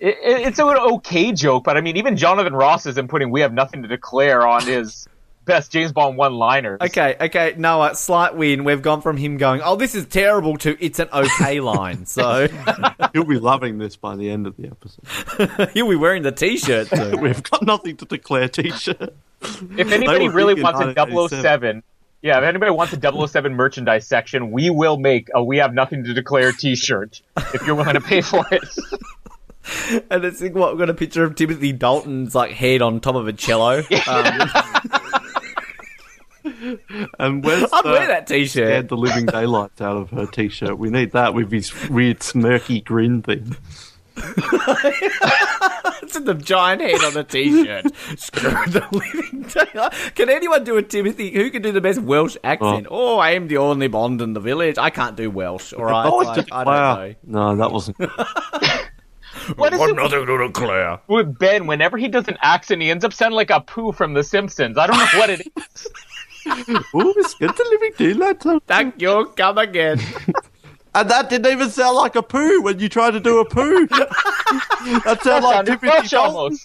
It, it, it's an okay joke, but I mean, even Jonathan Ross isn't putting "We have nothing to declare" on his best James Bond one liners. Okay, okay, Noah, slight win. We've gone from him going, "Oh, this is terrible," to "It's an okay <laughs> line." So <laughs> He'll be loving this by the end of the episode. <laughs> he'll be wearing the t-shirt too. We've got nothing to declare T-shirt. If anybody really wants a 1987. 007, yeah, if anybody wants a 007 merchandise section, we will make a "We have nothing to declare" T-shirt if you're willing to pay for it. And it's like, what we've got a picture of Timothy Dalton's like head on top of a cello. Um, And where's I'd the, wear uh, that t-shirt. scared the living daylights out of her T-shirt? We need that with his weird smirky grin thing. <laughs> It's in the giant head on the t-shirt. <laughs> Screw the living daylight. Can anyone do a Timothy? Who can do the best Welsh accent? Oh, oh I am the only Bond in the village. I can't do Welsh. All right, oh, like, I don't know. No, that wasn't. <laughs> What is it nothing to declare. with Ben? Whenever he does an accent, he ends up sounding like a poo from The Simpsons. I don't know what it is. <laughs> Ooh, it's good the living daylights out. Thank you. Come again. <laughs> And that didn't even sound like a poo when you tried to do a poo. <laughs> that sounded like Sounded Timothy Dalton.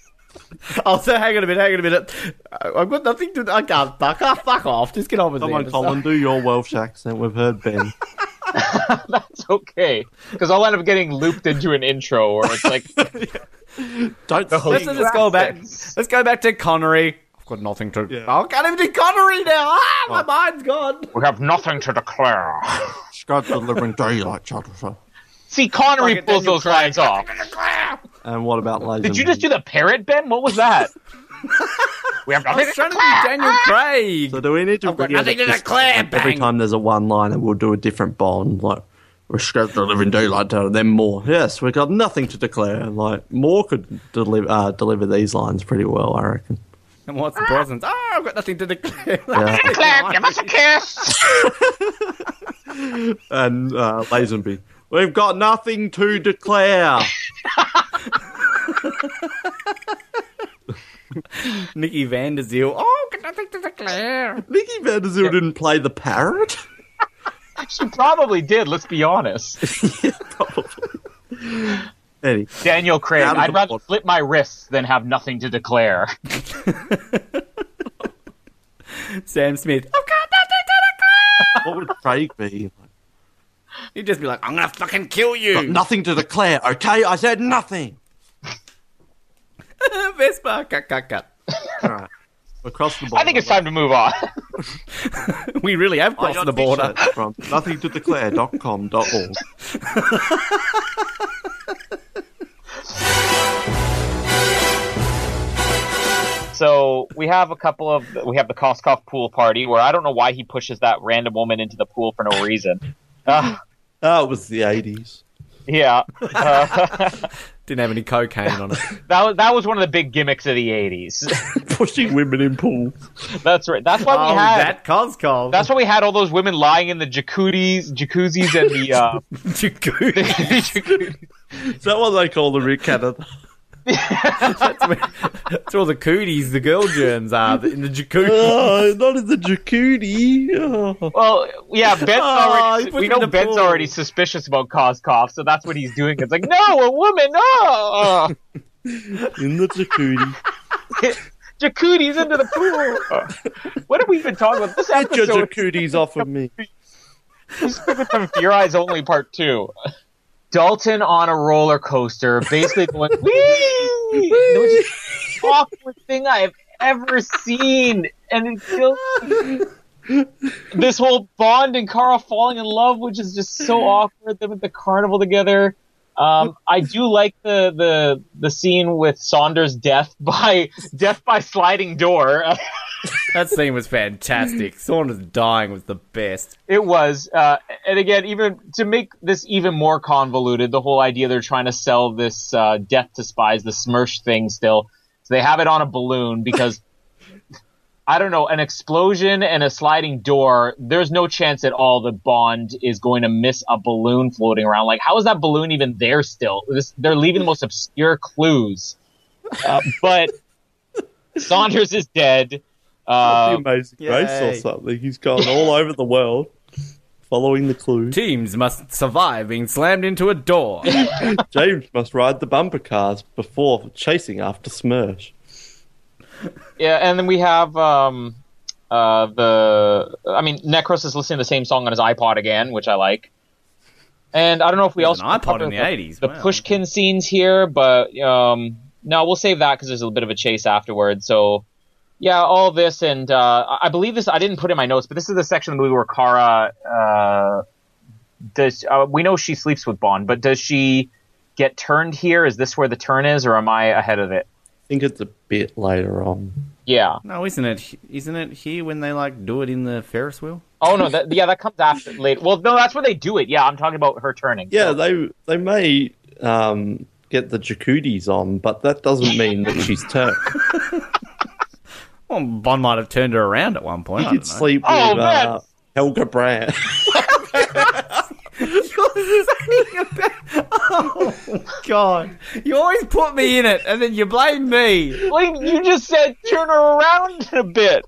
I'll oh, say, hang on a minute, hang on a minute. I- I've got nothing to. I can't. Fuck off. Fuck off. Just get on with it. Come it. on, Colin, do your Welsh accent. We've heard Ben. That's okay, because I'll end up getting looped into an intro where it's like, Don't Let's sing. just go back. Let's go back to Connery. I've got nothing to. Yeah. I can't even do Connery now. Ah, my mind's gone. "We have nothing to declare." Scott the living daylights out of. See, Connery Fucking pulls those lines off. And what about Lazenby? Did you just do the parrot, Ben? What was that? <laughs> we have I nothing was to trying to declare. do Daniel Craig. So do we need to I've got video nothing to declare, like, Every time there's a one liner, we'll do a different Bond. Like, we're Scott the living daylight out of them more. Yes, we've got nothing to declare. Like, more could deliver uh, deliver these lines pretty well, I reckon. And what's the present? Oh, I've got nothing to declare. Yeah. <laughs> Declare, give us a kiss. <laughs> and uh, Lazenby. We've got nothing to declare. <laughs> Nicky Vanderzeel. Oh, I've got nothing to declare. Nicky Vanderzeel didn't play the parrot. She probably did. Let's be honest. Anyway, Daniel Craig. Out I'd rather book. split my wrists than have nothing to declare. <laughs> Sam Smith. I've got nothing to declare. what would Craig be? He'd just be like, I'm gonna fucking kill Got you. nothing to declare. Okay, I said nothing. <laughs> Vesper. Cut, cut, cut. All right, across the border. I think it's time to move on. <laughs> We really have crossed the border. t-shirts from nothingtodeclare.com.org. So we have a couple of we have the Koskov pool party where I don't know why he pushes that random woman into the pool for no reason. Ah, <laughs> Oh, it was the 80s. Yeah, <laughs> uh, <laughs> Didn't have any cocaine on it. that was that was one of the big gimmicks of the '80s. Pushing women in pools. That's right. That's why we oh, had. that Koskov. That's why we had all those women lying in the jacuzzis, jacuzzis, and the. Uh, Is that what they call them in Canada? That's, where, that's where all the cooties, the girl germs are in the jacuzzi. Oh, not in the jacuzzi. Oh. well, yeah, Ben's Oh, already. he We know Ben's pool. already suspicious about Koskov, so that's what he's doing. It's like, no, a woman, no, <laughs> In the jacuzzi. <laughs> jacuzzi's into the pool. What are we even talking about? This episode. Get your episode jacuzzis off of me. <laughs> Stick with some Fear Eyes Only Part Two. Dalton on a roller coaster, basically <laughs> going wee. The most awkward thing I've ever seen, and it feels <laughs> this whole Bond and Carl falling in love, which is just so awkward. Them at the carnival together. Um, I do like the, the the scene with Saunders' death <laughs> by death by sliding door. <laughs> That scene was fantastic. Saunders dying was the best. It was, uh, and again, even to make this even more convoluted, the whole idea they're trying to sell this uh, death to spies, the Smersh thing, still. So they have it on a balloon because I don't know, an explosion and a sliding door. There's no chance at all that Bond is going to miss a balloon floating around. Like, how is that balloon even there still? This, they're leaving the most obscure clues. Uh, but <laughs> Saunders is dead. Uh, the Amazing Race or something. He's gone all over the world following the clues. Teams must survive being slammed into a door. <laughs> James must ride the bumper cars before chasing after Smersh. Yeah, and then we have um, uh, the. I mean, Necros is listening to the same song on his iPod again, which I like. And I don't know if we There's also an iPod in the 80s, the wow. Pushkin scenes here, but um, no, we'll save that because there's a bit of a chase afterwards. So, yeah, all this, and uh, I I believe this. I didn't put in my notes, but this is the section of the movie where Kara uh, does. Uh, we know she sleeps with Bond, but does she get turned here? Is this where the turn is, or am I ahead of it? I think it's a bit later on. Yeah. no, isn't it? Isn't it here when they like do it in the Ferris wheel? Oh no, that, yeah, that comes after later. Well, no, that's where they do it. Yeah, I'm talking about her turning. Yeah, they they may um, get the jacuzzis on, but that doesn't mean that she's turned. <laughs> Well, Bond might have turned her around at one point. You I could don't know. sleep with Oh, uh, man. Helga Brandt. <laughs> <laughs> oh <laughs> God! You always put me in it, and then you blame me. Well, you just said turn her around a bit.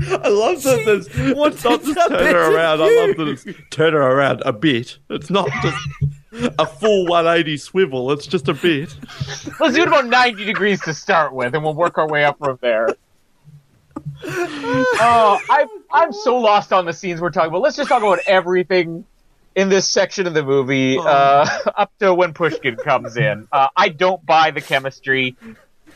I love that there's What it's not just turn her around. I love that it's turn her around a bit. It's not just a full 180 swivel. It's just a bit. Let's do it about 90 degrees to start with, and we'll work our way up from there. <laughs> Oh, I'm I'm so lost on the scenes we're talking about. Let's just talk about everything in this section of the movie, uh, <laughs> up to when Pushkin comes in. Uh, I don't buy the chemistry.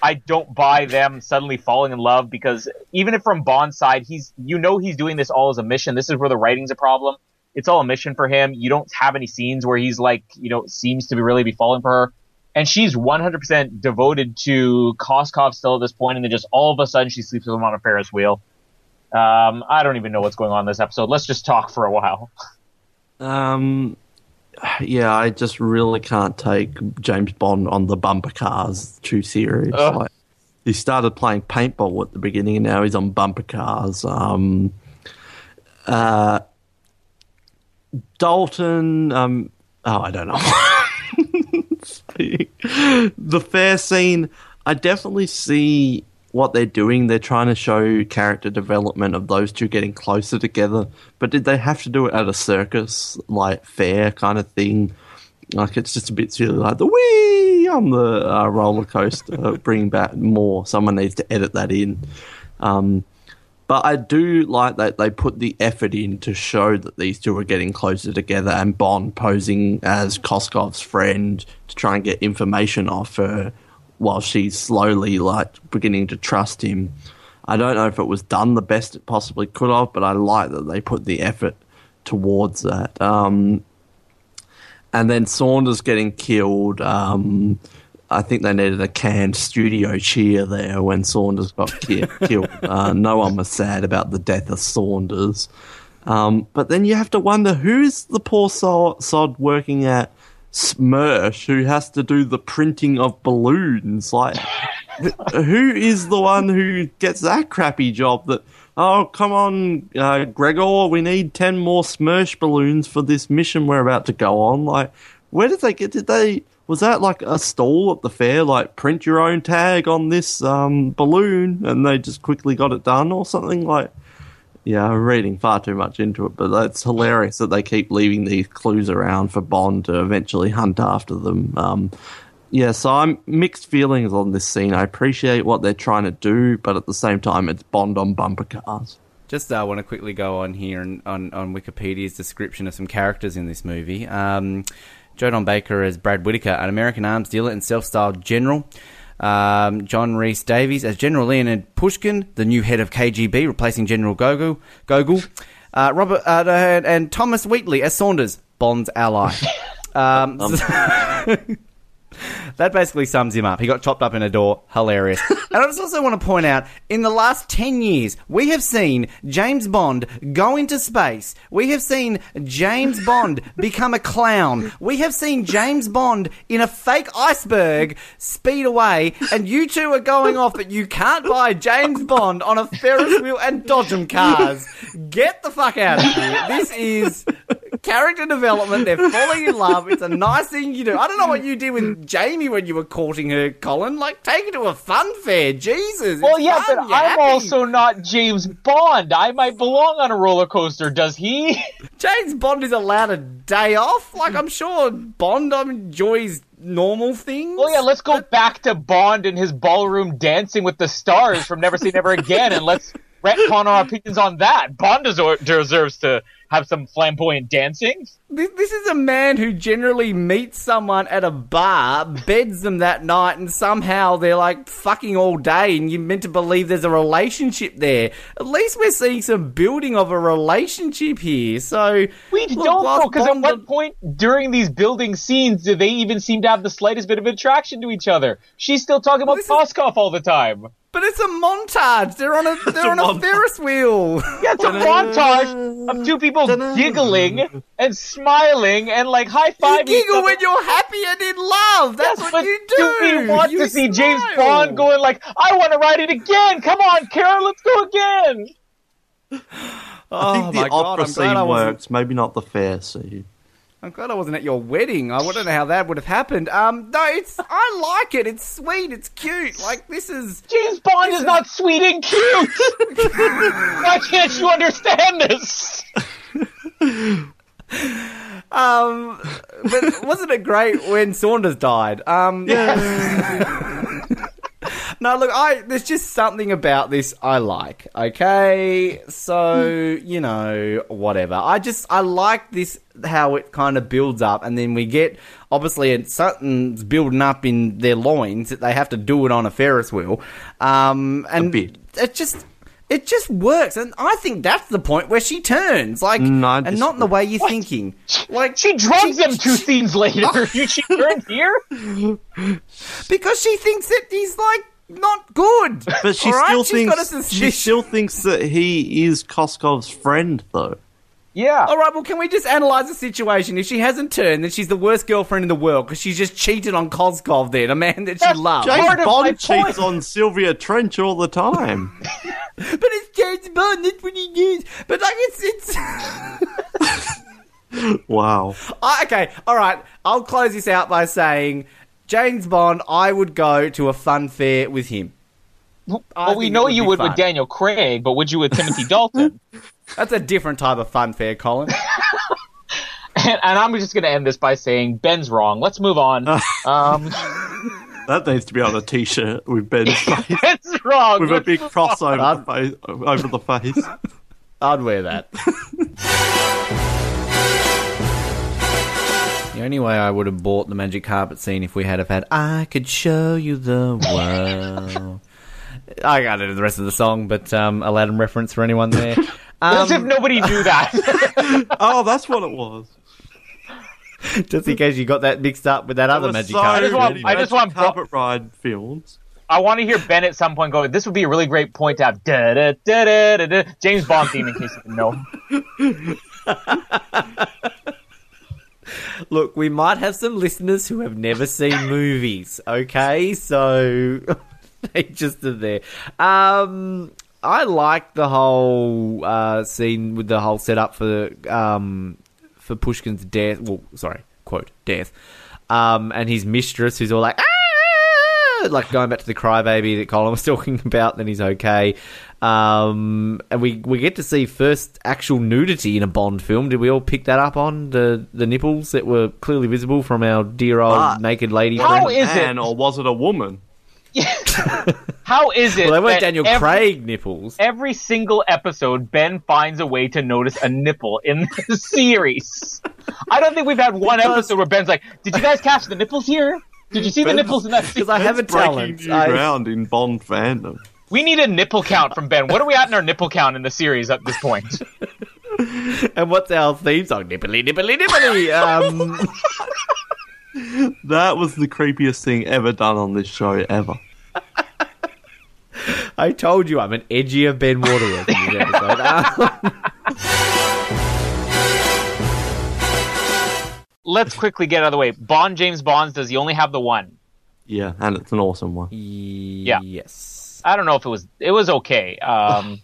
I don't buy them suddenly falling in love because even if from Bond's side, he's you know he's doing this all as a mission. This is where the writing's a problem. It's all a mission for him. You don't have any scenes where he's like, you know, seems to be really be falling for her. And she's 100% devoted to Koskov still at this point, and then just all of a sudden she sleeps with him on a Ferris wheel. Um, I don't even know what's going on in this episode. Let's just talk for a while. <laughs> Um, yeah, I just really can't take James Bond on the bumper cars too serious. Ugh. Like, he started playing paintball at the beginning, and now he's on bumper cars. Um, uh, Dalton. Um, oh, I don't know. <laughs> the fair scene. I definitely see what they're doing. They're trying to show character development of those two getting closer together. But did they have to do it at a circus, like fair kind of thing? Like it's just a bit silly, like the wee on the uh, roller coaster. bring back more. Someone needs to edit that in. Um, but I do like that they put the effort in to show that these two are getting closer together and Bond posing as Koskov's friend to try and get information off her while she's slowly like beginning to trust him. I don't know if it was done the best it possibly could have, but I like that they put the effort towards that. Um, and then Saunders getting killed. Um, I think they needed a canned studio cheer there when Saunders got ki- <laughs> killed. Uh, no one was sad about the death of Saunders. Um, but then you have to wonder who's the poor so- sod working at Smersh who has to do the printing of balloons. Like, who is the one who gets that crappy job? That oh, come on, uh, Gregor, we need ten more Smersh balloons for this mission we're about to go on. Like, where did they get? Did they? Was that like a stall at the fair? Like, print your own tag on this um, balloon, and they just quickly got it done, or something like. Yeah, I'm reading far too much into it, but it's hilarious that they keep leaving these clues around for Bond to eventually hunt after them. Um, yeah, so I'm mixed feelings on this scene. I appreciate what they're trying to do, but at the same time, it's Bond on bumper cars. Just uh, want to quickly go on here and on, on Wikipedia's description of some characters in this movie. Um, Baker as Brad Whitaker, an American arms dealer and self-styled general. Um, John Rhys-Davies as General Leonard Pushkin, the new head of KGB, replacing General Gogol. Gogol. Uh, Robert uh, and, Thomas Wheatley as Saunders, Bond's ally. <laughs> Um, <laughs> <laughs> that basically sums him up. He got chopped up in a door. Hilarious. <laughs> and I just also want to point out, in the last 10 years, we have seen James Bond go into space. We have seen James <laughs> Bond become a clown. We have seen James Bond in a fake iceberg speed away. And you two are going off that you can't buy James Bond on a Ferris wheel and Dodgem cars. Get the fuck out of here. This is character development. They're falling in love. It's a nice thing you do. I don't know what you did with Jamie when you were courting her, Colin. Like, take her to a fun fair. Jesus. Well, yeah, fun. but You're I'm happy. also not James Bond. I might belong on a roller coaster. Does he? <laughs> James Bond is allowed a day off. Like, I'm sure Bond enjoys normal things. Well, yeah, let's go back to Bond and his ballroom dancing with the stars from Never Say Never Again, and let's <laughs> retcon our opinions on that. Bond deserves to have some flamboyant dancing. This, this is a man who generally meets someone at a bar, beds them that night, and somehow they're like fucking all day, and you're meant to believe there's a relationship there. At least we're seeing some building of a relationship here. So We look, don't know, because at what point during these building scenes do they even seem to have the slightest bit of attraction to each other? She's still talking about is- all the time. But it's a montage. They're on a they're on a montage. Ferris wheel. Yeah, it's a montage of two people giggling and smiling and like high five. You fiving. giggle when you're happy and in love. That's what but you do. we want You to see James. Bond going like, "I want to ride it again. Come on, Karen, let's go again." Oh I think oh my the God, opera I'm glad I scene wasn't- works, maybe not the fair scene. I'm glad I wasn't at your wedding. I don't know how that would have happened. Um, no, it's I like it. It's sweet. It's cute. Like this is James Bond is not sweet and cute. <laughs> Why can't you understand this? um, but wasn't it great when Saunders died? Um, <laughs> <laughs> no, look, I there's just something about this I like. Okay, so you know, whatever. I just I like this how it kind of builds up, and then we get obviously it's something's building up in their loins that they have to do it on a Ferris wheel. Um, and it just. It just works, and I think that's the point where she turns, like, No, I and not in the way you're thinking. Like She drugs him two scenes later. You <laughs> <laughs> she turned here. because she thinks that he's like not good. But she All right? still She's got a thinks she still thinks that he is Koskov's friend, though. Yeah. All right, well, can we just analyze the situation? If she hasn't turned, then she's the worst girlfriend in the world because she's just cheated on Koskov, then a man that she That's loves. James- Part James of my Bond cheats on Sylvia Trench all the time. <laughs> But it's James Bond. That's what he does. But like, it's it's. <laughs> wow. I- okay, all right. I'll close this out by saying, James Bond. I would go to a fun fair with him. I Well, we know would you would fun. with Daniel Craig, but would you with Timothy Dalton? <laughs> That's a different type of fun fair, Colin. <laughs> and, and I'm just going to end this by saying Ben's wrong. Let's move on. <laughs> Um, That needs to be on a t-shirt with Ben's <laughs> face. Ben's wrong. with a Let's big cross over the face, over the face. I'd wear that. the only way I would have bought the magic carpet scene if we had have had I could show you the world. I got into the rest of the song, but um, Aladdin reference for anyone there. <laughs> As if Um, nobody knew that. <laughs> Oh, that's what it was. just in case you got that mixed up with that other were magic so carpet. just want- many I just Magic want Bro- carpet ride films. I want to hear Ben at some point go. This would be a really great point to have da, da, da, da, da, da, James Bond theme in case you didn't know. <laughs> Look, we might have some listeners who have never seen movies, okay? So <laughs> they just are there. Um, I like the whole uh, scene with the whole setup for um, for Pushkin's death. Well, sorry, quote death, um, and his mistress, who's all like. "Ah!" Like going back to the crybaby that Colin was <laughs> talking about, then he's okay. Um, and we we get to see first actual nudity in a Bond film. Did we all pick that up on the the nipples that were clearly visible from our dear old But- naked lady How friend? is it? Man, or was it a woman? <laughs> How is it? Well, they weren't that Daniel every, Craig nipples. Every single episode, Ben finds a way to notice a nipple in the <laughs> series. I don't think we've had one episode where Ben's like, "Did you guys catch the nipples here? Did you see the nipples in that?" <laughs> Because I have a It's breaking talent. new I- ground in Bond fandom. We need a nipple count from Ben. What are we at in our nipple count in the series at this point? and what's our theme song? Nipply, nipply, nipply. Um, That was the creepiest thing ever done on this show ever. I told you I'm an edgier Ben Waterworth in this episode. <laughs> Let's quickly get out of the way. Bond, James Bonds, does he only have the one? Yeah, and it's an awesome one. Yeah. Yes. I don't know if it was. It was okay. Um,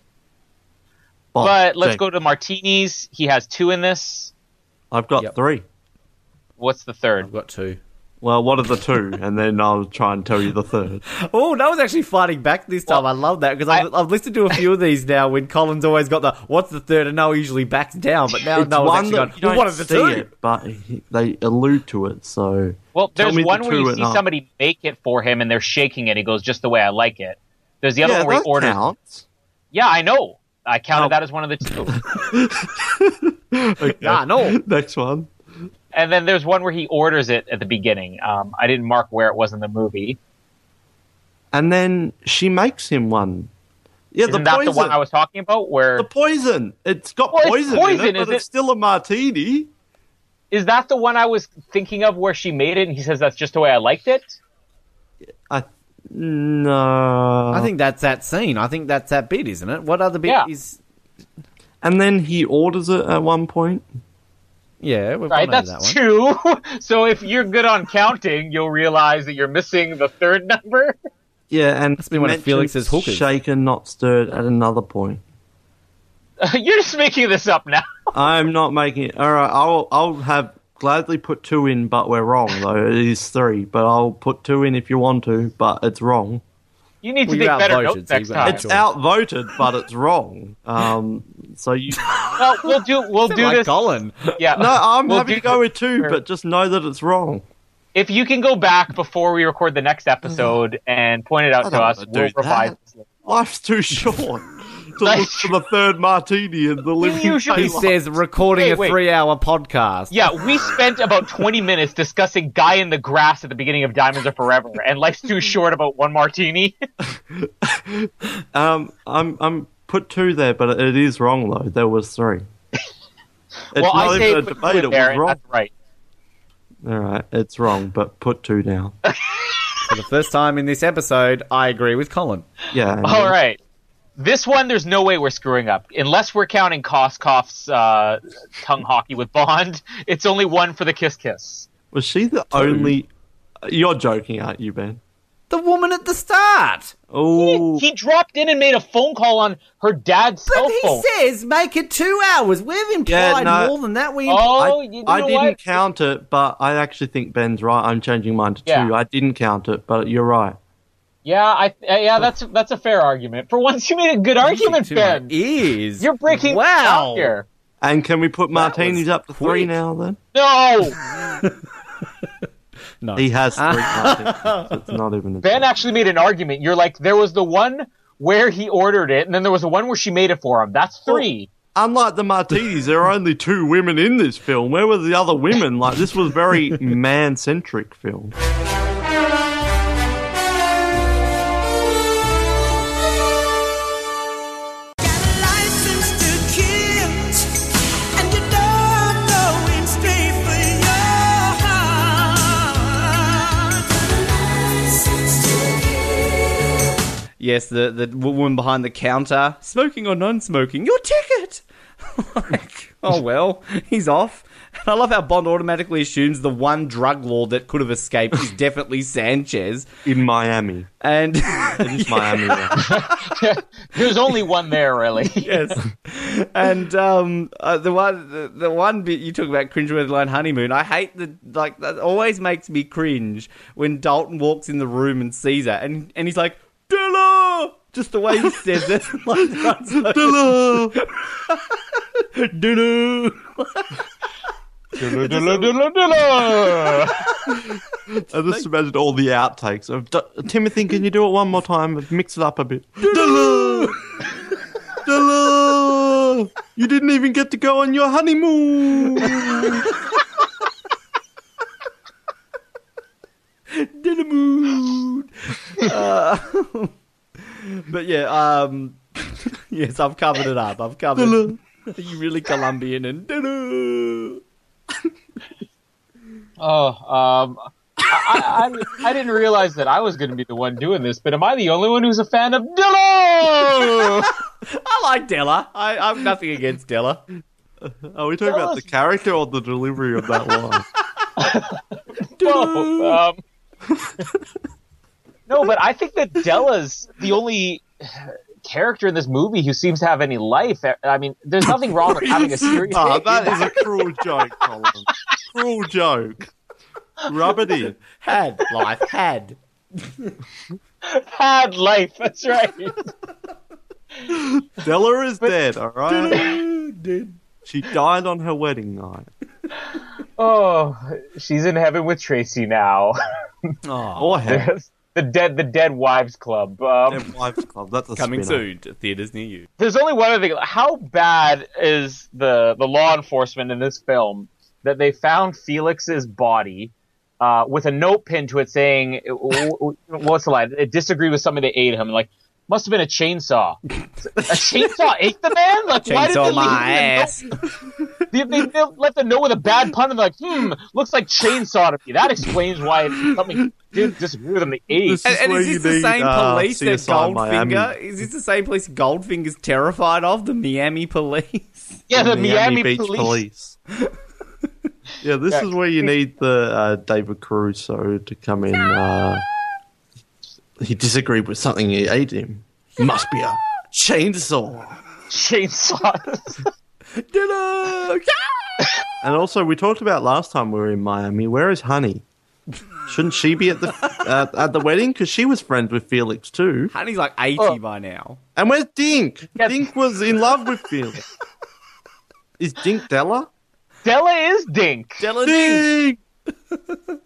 <laughs> but let's Jake, go to martinis. He has two in this. I've got Yep. three. What's the third? I've got two. Well, what are the two? and then I'll try and tell you the third. <laughs> Oh, that was actually fighting back this time. I love that because I've, I've listened to a few of these now when Colin's always got the "What's the third? and Noah usually backs down, but now it's Noah's one actually that you don't Well, what are the see two? it, but they allude to it. So Well, Tell there's me the one where you and see not. somebody make it for him and they're shaking it. He goes just the way I like it. There's the other yeah, one where he that orders. counts. Yeah, I know. I counted Oh. that as one of the two. <laughs> Okay. Nah, no. Next one. And then there's one where he orders it at the beginning. Um, I didn't mark where it was in the movie. And then she makes him one. Yeah, Isn't the that poison. the one I was talking about? Where The poison. It's got Well, it's poison, in poison, it, but is it's it? still a martini. is that the one I was thinking of where she made it and he says that's just the way I liked it? I no. I think that's that scene. I think that's that bit, isn't it? What other bit Yeah. is? And then he orders it at one point. Yeah, we've Right, gone that's that one. two. <laughs> so if you're good on counting, you'll realize that you're missing the third number. Yeah, and Must be one of mentions Felix's hookers. Shaken, not stirred at another point. <laughs> you're just making this up now. <laughs> I'm not making it. All right, I'll I'll have gladly put two in, but we're wrong though. It is three, but I'll put two in if you want to, but it's wrong. You need to Well, you're take better notes next time. It's outvoted, but it's wrong. Um, so you. <laughs> Well, we'll do we'll do like this. Colin. Yeah. No, I'm We'll happy do- to go with two, but just know that it's wrong. If you can go back before we record the next episode and point it I out to us, wanna we'll do revise. Life's too short to look for the third martini in the living usually- He daylight. says recording Wait, a wait. three-hour podcast. Yeah, we spent about 20 minutes discussing Guy in the Grass at the beginning of Diamonds Are Forever, and life's too short about one martini. <laughs> Um, I'm I'm put two there, but it is wrong though. There was three. <laughs> It's well, not I say a put two debate. in It there, was and wrong. that's right. All right, it's wrong, but put two down. <laughs> For the first time in this episode, I agree with Colin. Yeah. and All then- right. This one, there's no way we're screwing up. Unless we're counting Koskov's uh, tongue hockey with Bond, <laughs> it's only one for the Kiss Kiss. Was she the only? You're joking, aren't you, Ben? The woman at the start. Oh, He dropped in and made a phone call on her dad's But cell he says make it two hours. We've implied no. more than that. We Oh, I, you I know didn't what? count it, but I actually think Ben's right. I'm changing mine to Yeah. two. I didn't count it, but you're right. Yeah, I uh, yeah, that's that's a fair argument. For once, you made a good argument, to Ben. ears. You're breaking wow. down here. And can we put martinis was up to three quick. now? Then No, <laughs> No. he has three <laughs> martinis. so it's not even. A Ben actually made an argument. You're like, there was the one where he ordered it, and then there was the one where she made it for him. That's three. Unlike the martinis, there are only two women in this film. Where were the other women? Like this was very <laughs> man-centric film. Yes, the the woman behind the counter, smoking or non-smoking, your ticket. <laughs> like, oh well, he's off. And I love how Bond automatically assumes the one drug lord that could have escaped is <laughs> definitely Sanchez. In Miami. And It is Miami. <laughs> yeah. There's only one there, really. yes. And um, uh, the one the, the one bit you talk about cringeworthy line honeymoon. I hate the like that always makes me cringe when Dalton walks in the room and sees her and and he's like Dilla. Just the way he says it, <laughs> like, Dilla, Dilla. Dilla, dilla, dilla, dilla. I just imagine all the outtakes of Timothy. Can you do it one more time? Mix it up a bit. Dilla! Dilla! You didn't even get to go on your honeymoon. <laughs> Dynamite. <laughs> Uh, but yeah, um, <laughs> yes, I've covered it up. I've covered. It. Are you really Colombian and. <laughs> Oh, um, I, I, I didn't realize that I was going to be the one doing this, but am I the only one who's a fan of Della? <laughs> I like Della. I, I've nothing against Della. Are we talking about the character or the delivery of that line? no, um, no, but I think that Della's the only character in this movie who seems to have any life. I mean, there's nothing wrong with having a serious. <laughs> Ah, that is a cruel joke, Colin. cruel joke. Rub it in. Had life had. had life. That's right. Della is dead, all right? Dead. She died on her wedding night. Oh, she's in heaven with Tracy now. Oh, Or heaven. The dead, the dead wives club. Um, Dead Wives Club. That's a coming spin-off. soon to theaters near you. there's only one other thing. How bad is the the law enforcement in this film that they found Felix's body uh, with a note pinned to it saying, "What's the line?" It disagreed with somebody that ate him. Like, must have been a chainsaw. <laughs> a chainsaw ate the man. Like, why did Chainsaw they my leave ass. the note? They, they, they left the note with a bad pun and they're like, hmm, looks like chainsaw to me. That explains why it's something didn't disagree with them. They ate. This And, is and where is you this the need, same uh, police that CSI Miami. Goldfinger? Is this the same police Goldfinger's terrified of? The Miami police? <laughs> yeah, the, Miami, Beach police. Police. <laughs> yeah, this Yeah. is where you need the uh, David Caruso to come in. Uh, he disagreed with something he ate him. Must be a chainsaw. Chainsaws. <laughs> Dinner! <laughs> And also, we talked about last time we were in Miami. Where is Honey? Shouldn't she be at the <laughs> uh, at the wedding? Because she was friends with Felix too. Honey's like 80 Oh. by now. And where's Dink? Yeah. Dink was in love with Felix. Is Dink Della? Della is Dink. Della Dink. Dink.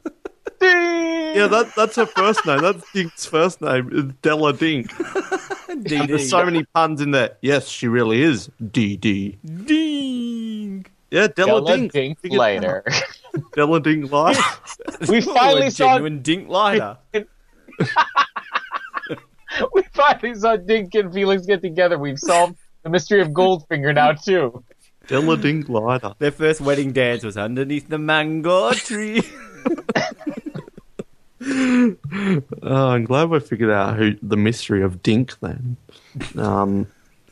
Yeah, that, that's her first name. That's Dink's first name. Is Della Dink. <laughs> DD. There's so many puns in there. Yes, she really is DD. Dink. Yeah, Della, Della Dink. Dink Figured it later. out. Della Dink live. <laughs> we finally a saw genuine Dink lighter. <laughs> we finally saw Dink and Felix get together. We've solved the mystery of Goldfinger now too. Della Dink lighter. Their first wedding dance was underneath the mango tree. Oh, I'm glad we figured out who the mystery of Dink then. Um,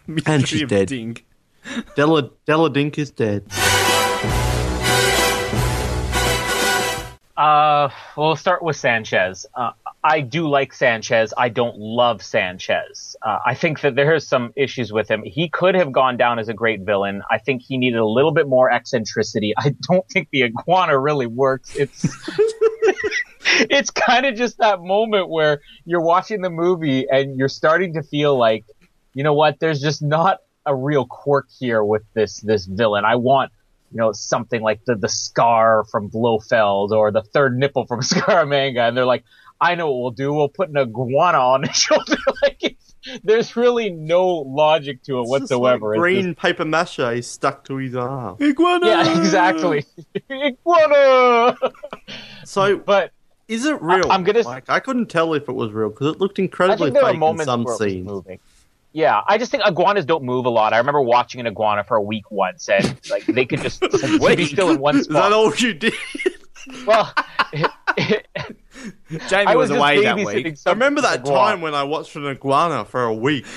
Mystery she's of dead. Dink. Della Della Dink is dead. Uh, we'll start with Sanchez. Uh, I do like Sanchez. I don't love Sanchez. Uh, I think that there are some issues with him. He could have gone down as a great villain. I think he needed a little bit more eccentricity. I don't think the iguana really works. It's <laughs> it's kind of just that moment where you're watching the movie and you're starting to feel like, you know what? There's just not a real quirk here with this this villain. I want you know, something like the, the scar from Blofeld or the third nipple from <laughs> Scaramanga. And they're like, I know what we'll do. We'll put an iguana on his <laughs> shoulder. like it's, there's really no logic to it It's just whatsoever. like It's green paper mache is stuck to his arm. Iguana! yeah, exactly. <laughs> iguana! So, But is it real? I- I'm gonna- Like, I couldn't tell if it was real because it looked incredibly there are fake in moments some where it was scenes. moving. Yeah, I just think iguanas don't move a lot. I remember watching an iguana for a week once, and like they could just <laughs> be still in one spot. Is spot. that all you did? Well, it, it, <laughs> Jamie I was, was, away that babysitting week. I remember that iguana. time when I watched an iguana for a week. <laughs>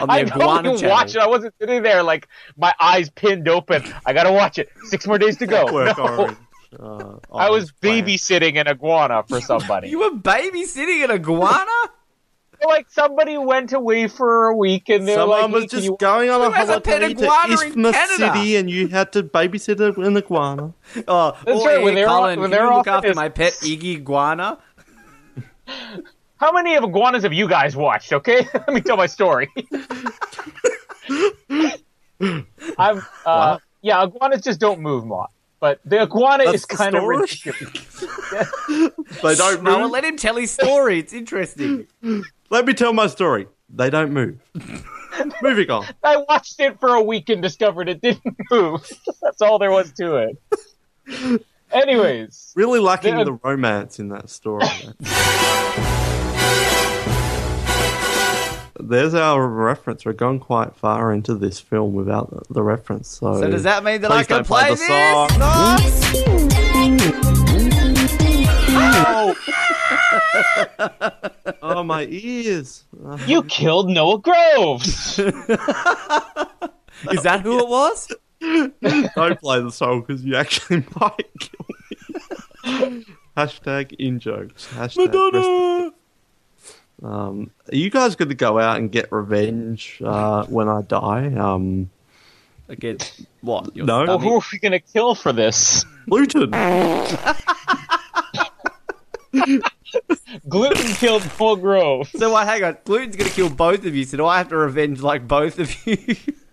On the I know Iguana you channel. watch it. I wasn't sitting there like my eyes pinned open. I gotta watch it. Six more days to go. Work <laughs> No. Uh, I was orange plant. babysitting an iguana for somebody. You were babysitting an iguana? like somebody went away for a week and they're Someone like, was "Hey, can just you-" going on a Who has a to iguana in Isthmus Canada? City, and you had to babysit an iguana. Oh, That's oh, right, yeah, when they're Colin, off- when can they're you look after this- my pet Iggy iguana? How many of iguanas have you guys watched? Okay, <laughs> let me tell my story. <laughs> I've uh, yeah, iguanas just don't move, Mott. But the iguana That's is the kind of story? ridiculous. <laughs> They don't No, move. let him tell his story. It's interesting. Let me tell my story. They don't move. Moving on. I watched it for a week and discovered it didn't move. That's all there was to it. Anyways, Really lacking Yeah. the romance in that story. <laughs> There's our reference. We're gone quite far into this film without the, the reference. So, So does that mean that I can don't play the this? song. Oh. oh, my ears. You killed Noah Groves. <laughs> Is that who it was? Don't play the song because you actually <laughs> might kill me. Hashtag in jokes. Hashtag rest- Um, are you guys going to go out and get revenge uh, when I die? Um, Against what? Your No. well, who are we gonna kill for this? Luton. Gluten killed Noah Groves. So wait, hang on. Gluten's going to kill both of you. So do I have to revenge like both of you? <laughs>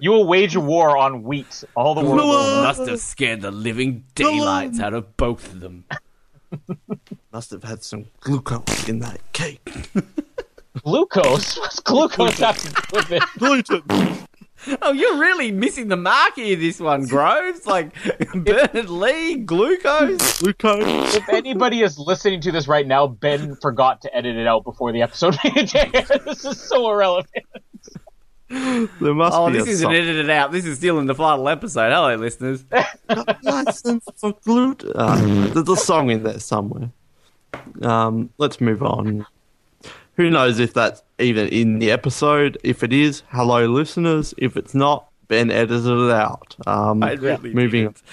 You will wage war on wheat. All the world. No. <laughs> Must have scared the living daylights out of both of them. <laughs> Must have had some glucose in that cake. <laughs> Glucose? What's glucose have to do with it? Gluten. Oh, you're really missing the mark here. This one, Groves, like Bernard Lee, glucose. Glucose. If anybody is listening to this right now, Ben forgot to edit it out before the episode made it. This is so irrelevant. There must Oh, be this isn't song. edited out. This is still in the final episode. Hello, listeners. <laughs> license for gluten. Uh, there's a song in there somewhere. Um, let's move on. Who knows if that's even in the episode? If it is, hello, listeners. If it's not, Ben edited it out. Um, I really moving. <laughs>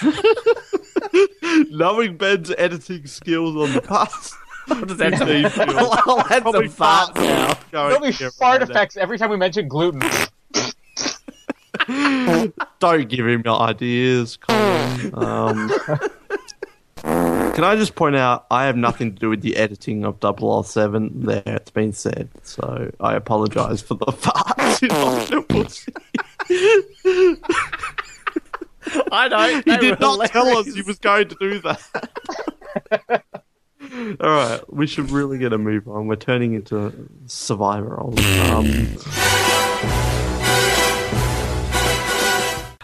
<laughs> Knowing Ben's editing skills on the past, I'll just add some, Indeed, <laughs> I'll, I'll add some Probably farts farts now. There'll be here fart effects every time we mention gluten. <laughs> Don't give him your ideas, Colin. Um, <laughs> can I just point out, I have nothing to do with the editing of 007. There, it's been said. So I apologise for the farts in Octopus. I don't. He did were not tell us hilarious. he was going to do that. All right, we should really get a move on. We're turning into Survivor. Um,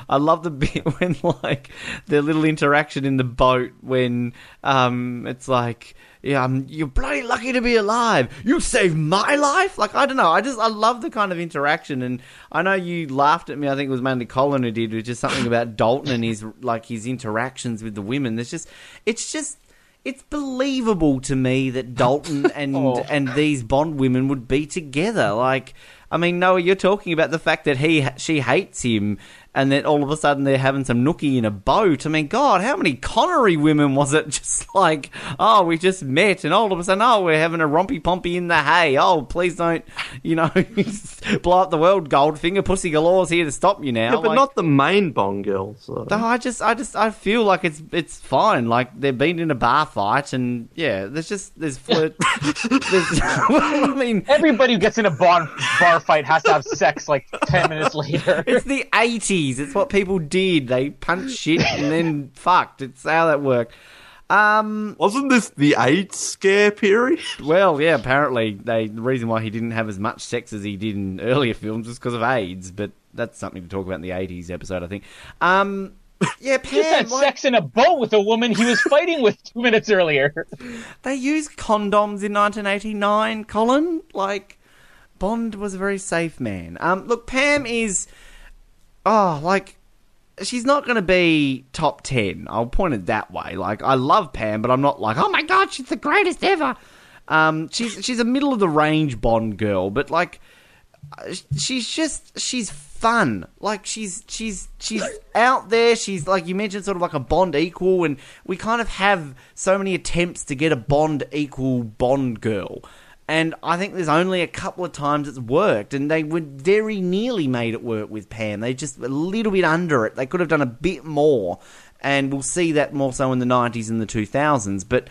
I love the bit <laughs> when like their little interaction in the boat when um it's like yeah um, you're bloody lucky to be alive. You saved my life. Like I don't know. I just I love the kind of interaction. And I know you laughed at me I think it was mainly Colin who did which is something about Dalton and his like his interactions with the women. There's just it's just it's believable to me that Dalton <laughs> and Oh. and these Bond women would be together. Like, I mean, Noah, you're talking about the fact that he she hates him, and then all of a sudden they're having some nookie in a boat. I mean, God, how many Connery women was it? <laughs> Just like, oh, we just met, and all of a sudden, oh, we're having a rompy pompy in the hay. Oh, please don't, <laughs> you know, <laughs> blow up the world. Goldfinger, Pussy Galore's here to stop you now. yeah, but Like- not the main Bond girls. So. no, I just, I just, I feel like it's, it's fine. Like they've been in a bar fight, and yeah, there's just, there's flirt. there's, I mean, Everybody who gets in a bar, bar fight has to have sex like 10 minutes later. it's the '80s. It's what people did. They punched shit and then <laughs> fucked. It's how that worked. Um, Wasn't this the AIDS scare period? well, yeah. Apparently, they the reason why he didn't have as much sex as he did in earlier films was because of AIDS. But that's something to talk about in the '80s episode, I think. Um, <laughs> yeah, He just Pam. had why- sex in a boat with a woman he was fighting with two minutes earlier. <laughs> They used condoms in 1989, Colin. Like, Bond was a very safe man. Um, look, Pam is. Oh, like. she's not going to be top 10. I'll point it that way. Like, I love Pam, but I'm not like, oh my god, she's the greatest ever. Um, she's, she's a middle of the range Bond girl, but like, uh, she's just, she's fun. Like, she's, she's, she's out there. She's, like you mentioned, sort of like a Bond equal, and we kind of have so many attempts to get a Bond equal Bond girl. And I think there's only a couple of times it's worked, and they would very nearly made it work with Pam. They just a little bit under it. They could have done a bit more, and we'll see that more so in the 90s and the 2000s. But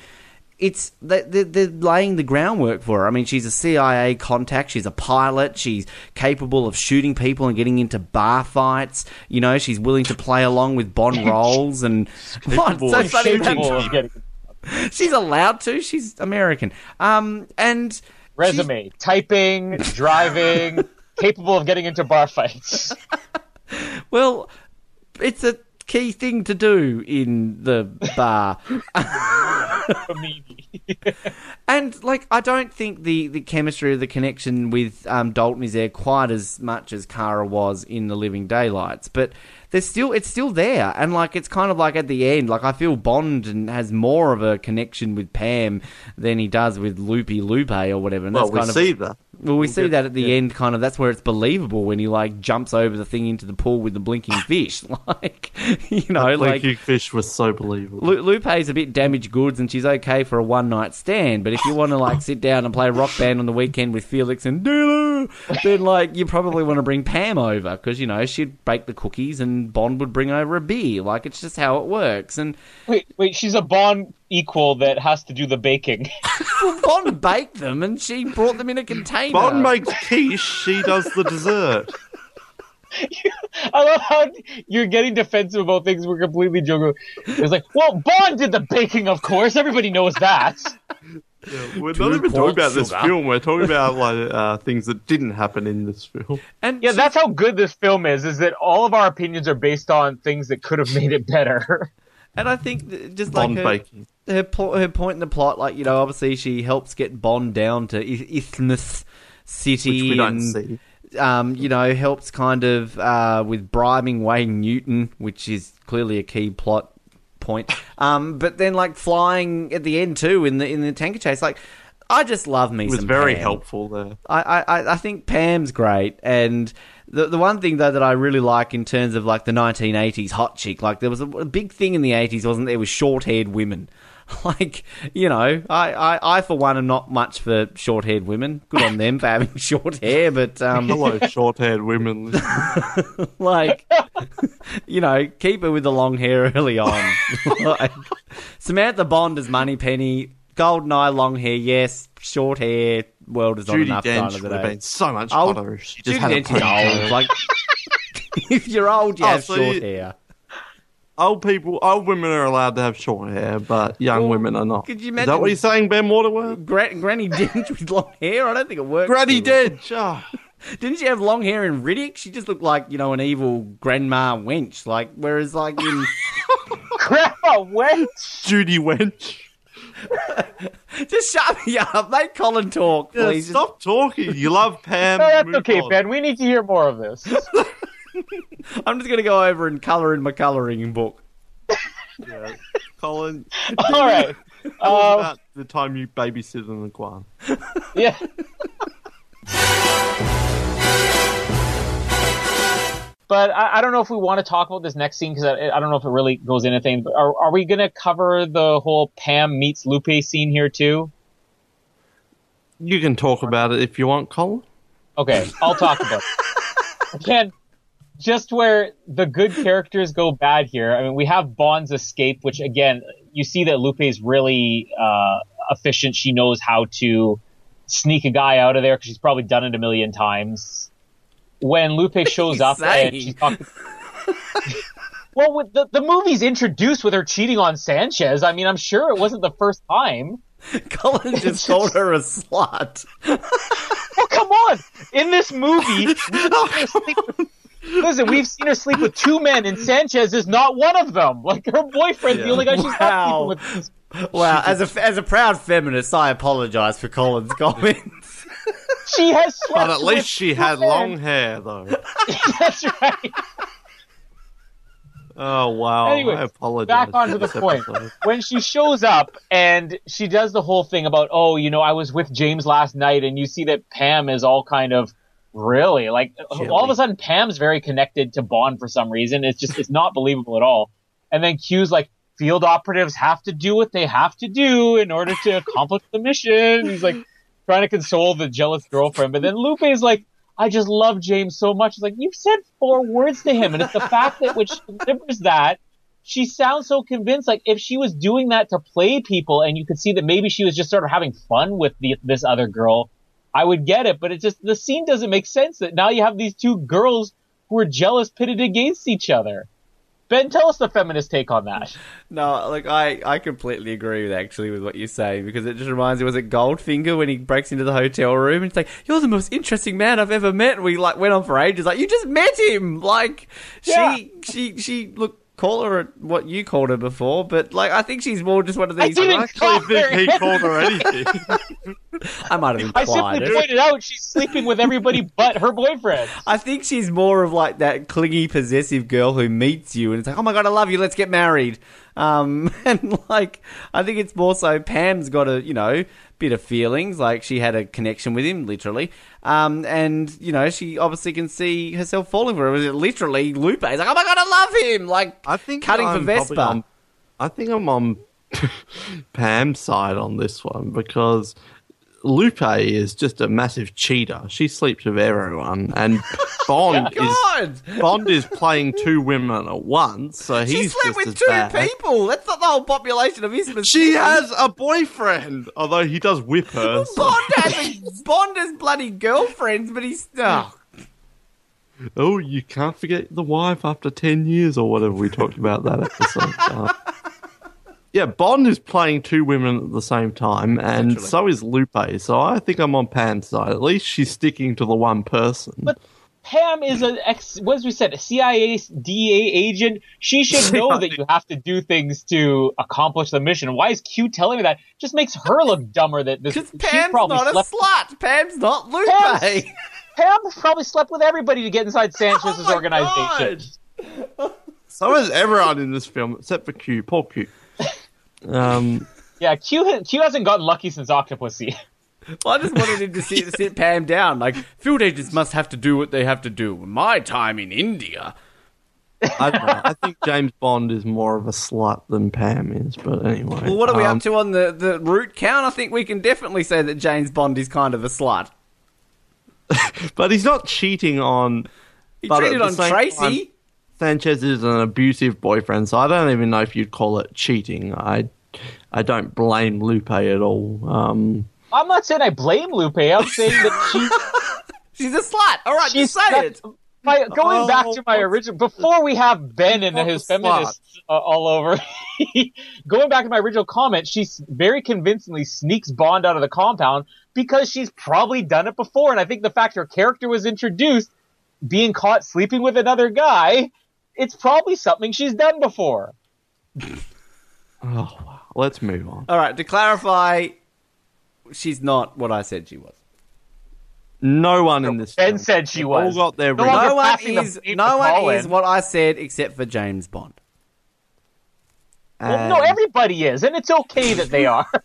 it's they're, they're laying the groundwork for her. I mean, she's a CIA contact. She's a pilot. She's capable of shooting people and getting into bar fights. You know, she's willing to play along with Bond <laughs> roles and <laughs> what? So funny shooting about- Of getting- <laughs> She's allowed to. She's American. Um, and resume, typing, driving, <laughs> capable of getting into bar fights. <laughs> well, it's a key thing to do in the bar. and like, I don't think the the chemistry or the connection with um, Dalton is there quite as much as Kara was in the Living Daylights, but. There's still, it's still there, and like it's kind of like at the end, like I feel Bond and has more of a connection with Pam than he does with Loopy Lupe or whatever. And Well, that's we kind of, see that. Well, we We'll see get- that at the yeah. end, kind of. That's where it's believable when he like jumps over the thing into the pool with the blinking <laughs> fish. <laughs> Like, you know, That like blinking fish was so believable. Lu- Lupe's a bit damaged goods, and she's okay for a one night stand. But if you want to like sit down and play rock band on the weekend with Felix and Dulu, then like you probably want to bring Pam over because you know she'd bake the cookies and Bond would bring over a beer. Like it's just how it works. And Wait, wait, she's a Bond equal that has to do the baking. <laughs> well, Bond baked them, and she brought them in a container. Bond makes quiche, she does the dessert. I love how you're getting defensive about things we're completely joking. It's like, well, Bond did the baking, of course. Everybody knows that. We're Two not even talking quarts about this sugar. film. We're talking about like uh, things that didn't happen in this film. and Yeah, that's how good this film is. Is that all of our opinions are based on things that could have made it better. <laughs> And I think just like Bond her, baking. her her point in the plot, like you know, obviously she helps get Bond down to I- Isthmus City, Which we don't and, see. Um, you know, helps kind of uh, with bribing Wayne Newton, which is clearly a key plot point. Um, but then like flying at the end too in the in the tanker chase, like I just love me It was very Pam. helpful there. I, I, I think Pam's great, and the the one thing though that I really like in terms of like the 1980s hot chick, like there was a, a big thing in the 80s, wasn't there? Was short haired women. <laughs> Like you know, I, I, I for one am not much for short haired women. Good on them for having <laughs> short hair, but um, Hello, <laughs> short-haired women. like you know, keep her with the long hair early on. like, Samantha Bond as Moneypenny, GoldenEye, long hair, yes, short hair. World is not Judy enough Dench would have been so much Old- hotter if she just Judy had a Dench is old. Like, if you're old, you Oh, have so short you- hair. Old people, old women are allowed to have short hair, but young Well, women are not. could you imagine? Is imagine- that what you're saying, Ben Waterworth? Gra- Granny Dench with long hair. I don't think it works. Granny too well. Dench. Oh. Didn't she have long hair in Riddick? She just looked like you know an evil grandma wench. Like whereas like in <laughs> Grandma wench. Judy Wench. <laughs> just shut me up, make Colin talk, Yeah, please. stop talking. You love Pam. <laughs> No, that's okay, on. Ben. We need to hear more of this. <laughs> I'm just gonna go over and colour in my colouring book. Yeah. Colin, <laughs> All right. tell us Um, about the time you babysitted in the Guam. <laughs> yeah. But I, I don't know if we want to talk about this next scene because I, I don't know if it really goes into anything. But are, are we going to cover the whole Pam meets Lupe scene here too? You can talk about it if you want, Colin. Okay, I'll talk about it. Again, just where the good characters go bad here. I mean, we have Bond's escape, which again, you see that Lupe is really uh, efficient. She knows how to sneak a guy out of there because she's probably done it a million times. When Lupe shows up and saying? she's talking. <laughs> well, with the, the movie's introduced with her cheating on Sanchez. I mean, I'm sure it wasn't the first time. <laughs> Colin just called her a slut. Oh, come on! In this movie, <laughs> we've seen her sleep with- listen, we've seen her sleep with two men, and Sanchez is not one of them. Like her boyfriend's the only guy she's Wow. not sleeping with. Wow, as a as a proud feminist, I apologise for Colin's <laughs> comments. She has slept But at least she had men. long hair, though. <laughs> That's right. Oh wow! Anyway, I apologize. back onto the point. When she shows up and she does the whole thing about, oh, you know, I was with James last night, and you see that Pam is all kind of really like all of a sudden Pam's very connected to Bond for some reason. It's just it's not believable at all. And then Q's like, field operatives have to do what they have to do in order to accomplish the mission. He's like trying to console the jealous girlfriend, but then Lupe is like, I just love James so much. It's like you've said four words to him, and it's the fact that which delivers that, she sounds so convinced. Like if she was doing that to play people, and you could see that maybe she was just sort of having fun with the, this other girl, I would get it. But it just the scene doesn't make sense. That now you have these two girls who are jealous, pitted against each other. Ben, tell us the feminist take on that. No, like I, I completely agree with actually with what you're saying because it just reminds me. Was it Goldfinger when he breaks into the hotel room and it's like, "You're the most interesting man I've ever met." And we like went on for ages. Like you just met him. Like Yeah. she, she, she. Look, call her what you called her before, but like I think she's more just one of I these. didn't actually call think her he called her anything. <laughs> I might have I implied simply it. pointed out she's sleeping with everybody but her boyfriend. <laughs> I think she's more of like that clingy, possessive girl who meets you and it's like, oh my god, I love you, let's get married. Um, <laughs> and like, I think it's more so Pam's got a, you know, bit of feelings, like she had a connection with him, literally. Um, and, you know, she obviously can see herself falling for him. Literally Lupe? It's like, oh my god, I love him! Like, I think cutting I'm for Vespa. on- I think I'm on <laughs> Pam's side on this one because Lupe is just a massive cheater. She sleeps with everyone, and <laughs> Bond is Bond is playing two women at once. So he's She slept just with as two bad. people! That's not the whole population of Isthmus. She has a boyfriend, although he does whip her. so- Bond has, a, Bond has bloody girlfriends, but he's. Oh, <laughs> Oh, you can't forget the wife after 10 years or whatever we talked about that episode. <laughs> Uh, Yeah, Bond is playing two women at the same time, and so is Lupe. So I think I'm on Pam's side. At least she's sticking to the one person. But Pam is an ex, what as we said, a CIA DA agent. She should know that you have to do things to accomplish the mission. Why is Q telling me that? Just makes her look dumber. That this because Pam's probably not a slept. slut. Pam's not Lupe. Pam's- Pam probably slept with everybody to get inside Sanchez's <laughs> Oh organization. <laughs> so is everyone in this film, except for Q. Poor Q. Um, Yeah, Q ha- Q hasn't gotten lucky since Octopussy. <laughs> Well, I just wanted him to sit, <laughs> sit Pam down. Like, field agents must have to do what they have to do. My time in India. I don't know. I think James Bond is more of a slut than Pam is, but anyway. Well, what are we um, up to on the, the root count? I think we can definitely say that James Bond is kind of a slut. <laughs> But he's not cheating on. He but cheated on Tracy. time, Sanchez is an abusive boyfriend, so I don't even know if you'd call it cheating. I, I don't blame Lupe at all. Um, I'm not saying I blame Lupe. I'm saying that she <laughs> She's a slut. All right, She's just say that- it. my, going Oh, back to my original before we have Ben and his the feminists uh, all over. <laughs> going back to my original comment, she very convincingly sneaks Bond out of the compound because she's probably done it before, and I think the fact her character was introduced, being caught sleeping with another guy, it's probably something she's done before. <laughs> oh, wow. Let's move on. All right, to clarify, she's not what I said she was. No one in this Ben film. said she They've was. All got their No one- No one is. No one is what I said except for James Bond. Well, no, everybody is, and it's okay that they are. <laughs>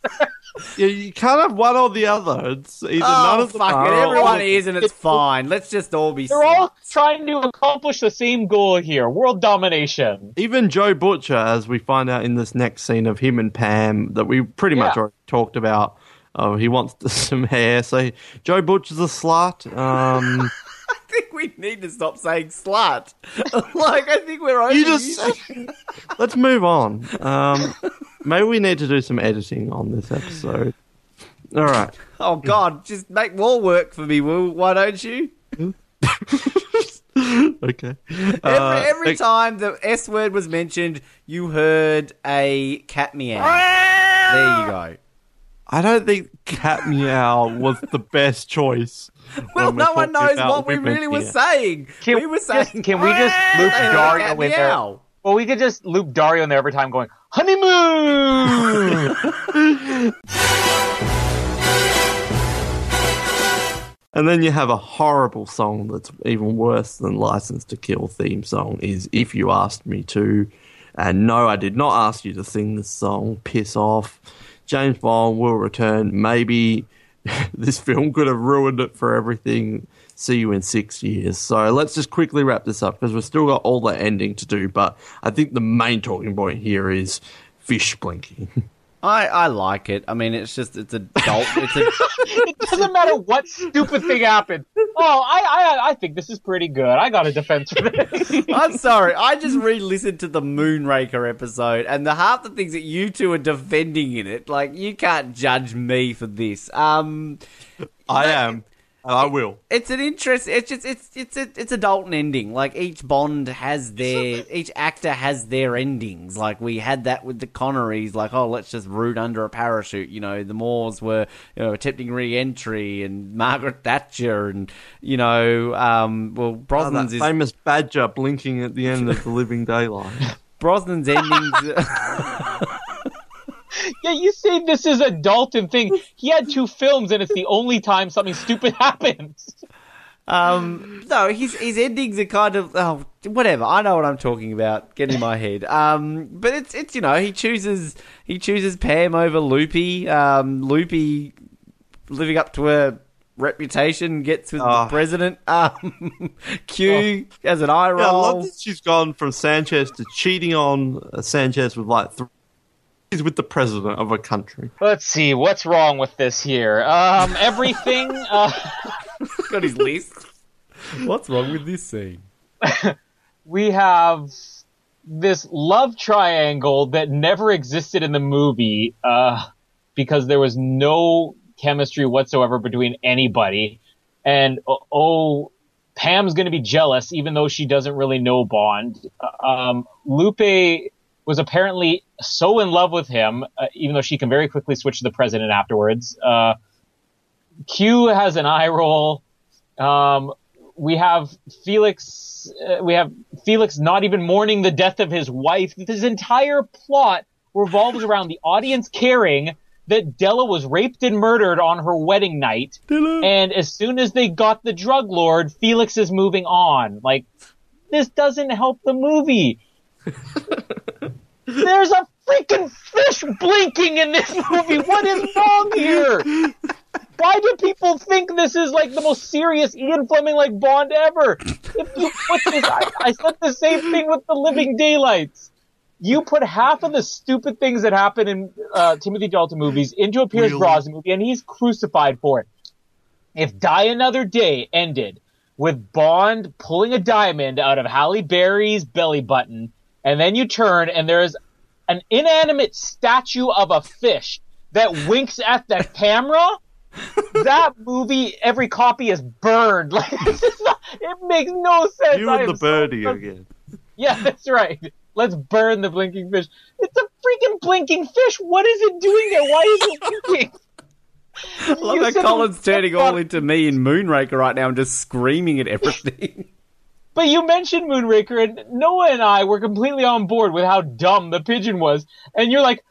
Yeah, you can't have one or the other. It's either none Oh of them fuck are it! Everyone is, and it's It's- fine. Let's just all be. They're all trying to accomplish the same goal here: world domination. Even Joe Butcher, as we find out in this next scene of him and Pam, that we pretty much already talked about. Oh, he wants <laughs> some hair, so Joe Butcher's a slut. Um, I <laughs> think we need to stop saying slut. <laughs> like I think we're you just let's move on. Um, maybe we need to do some editing on this episode. All right. Oh God, just make more work for me, Will. Why don't you? <laughs> Okay. Every, Uh, every ex- time the S word was mentioned, you heard a cat meow. there you go. I don't think cat meow was the best choice. <laughs> Well, no one knows what we women really were saying. Can we were saying. just- can we just loop Dario cat in there? Well, we could just loop Dario in there every time, going honeymoon. <laughs> And then you have a horrible song that's even worse than License to Kill theme song is If You Asked Me To. And no, I did not ask you to sing this song. Piss off. James Bond will return. Maybe <laughs> this film could have ruined it for everything. See you in six years. So let's just quickly wrap this up because we've still got all the ending to do. But I think the main talking point here is fish blinking. <laughs> I, I like it. I mean, it's just it's adult. It's a, <laughs> it doesn't matter what stupid thing happened. Oh, I, I I think this is pretty good. I got a defense for this. <laughs> I'm sorry. I just re-listened to the Moonraker episode, and the half the things that you two are defending in it, like you can't judge me for this. Um, I am. And I will. it's an interest. It's just it's it's a, it's a Dalton ending. Like each Bond has their each actor has their endings. Like we had that with the Connerys. Like oh, let's just root under a parachute. You know, the Moores were you know attempting re-entry, and Margaret Thatcher, and you know, um, well Oh, that Brosnan's is famous badger blinking at the end of the living daylight. <laughs> Brosnan's endings. <laughs> <laughs> yeah, you say this is a Dalton thing. He had two films, and it's the only time something stupid <laughs> happens. Um, no, his his endings are kind of oh whatever. I know what I'm talking about. Get in my head. Um, but it's it's you know he chooses he chooses Pam over Loopy. Um, Loopy living up to her reputation gets with Oh. the president. Um, <laughs> Q has an eye Yeah, I love roll. that she's gone from Sanchez to cheating on uh, Sanchez with like three. She's with the president of a country. Let's see what's wrong with this here. Um, everything. <laughs> Uh, Got his list. What's wrong with this scene? <laughs> we have this love triangle that never existed in the movie uh, because there was no chemistry whatsoever between anybody. And oh, oh Pam's going to be jealous, even though she doesn't really know Bond. Uh, Um, Lupe was apparently so in love with him, uh, even though she can very quickly switch to the president afterwards. Uh, Q has an eye roll. Um, we have Felix. Uh, we have Felix not even mourning the death of his wife. This entire plot revolves around the audience caring that Della was raped and murdered on her wedding night. And as soon as they got the drug lord, Felix is moving on. Like, this doesn't help the movie. <laughs> There's a freaking fish blinking in this movie. What is wrong here? Why do people think this is like the most serious Ian Fleming like Bond ever? If you put this, I, I said the same thing with the Living Daylights. You put half of the stupid things that happen in uh, Timothy Dalton movies into a Pierce Really? Brosnan movie, and he's crucified for it. If Die Another Day ended with Bond pulling a diamond out of Halle Berry's belly button, and then you turn and there's an inanimate statue of a fish that winks at the camera, that movie, every copy is burned. <laughs> Like not, it makes no sense. You and the so birdie frus- again. Yeah, that's right. Let's burn the blinking fish. It's a freaking blinking fish. What is it doing there? Why is it blinking? <laughs> I love You how Colin's turning all into me in Moonraker right now and just screaming at everything. But you mentioned Moonraker, and Noah and I were completely on board with how dumb the pigeon was. And you're like,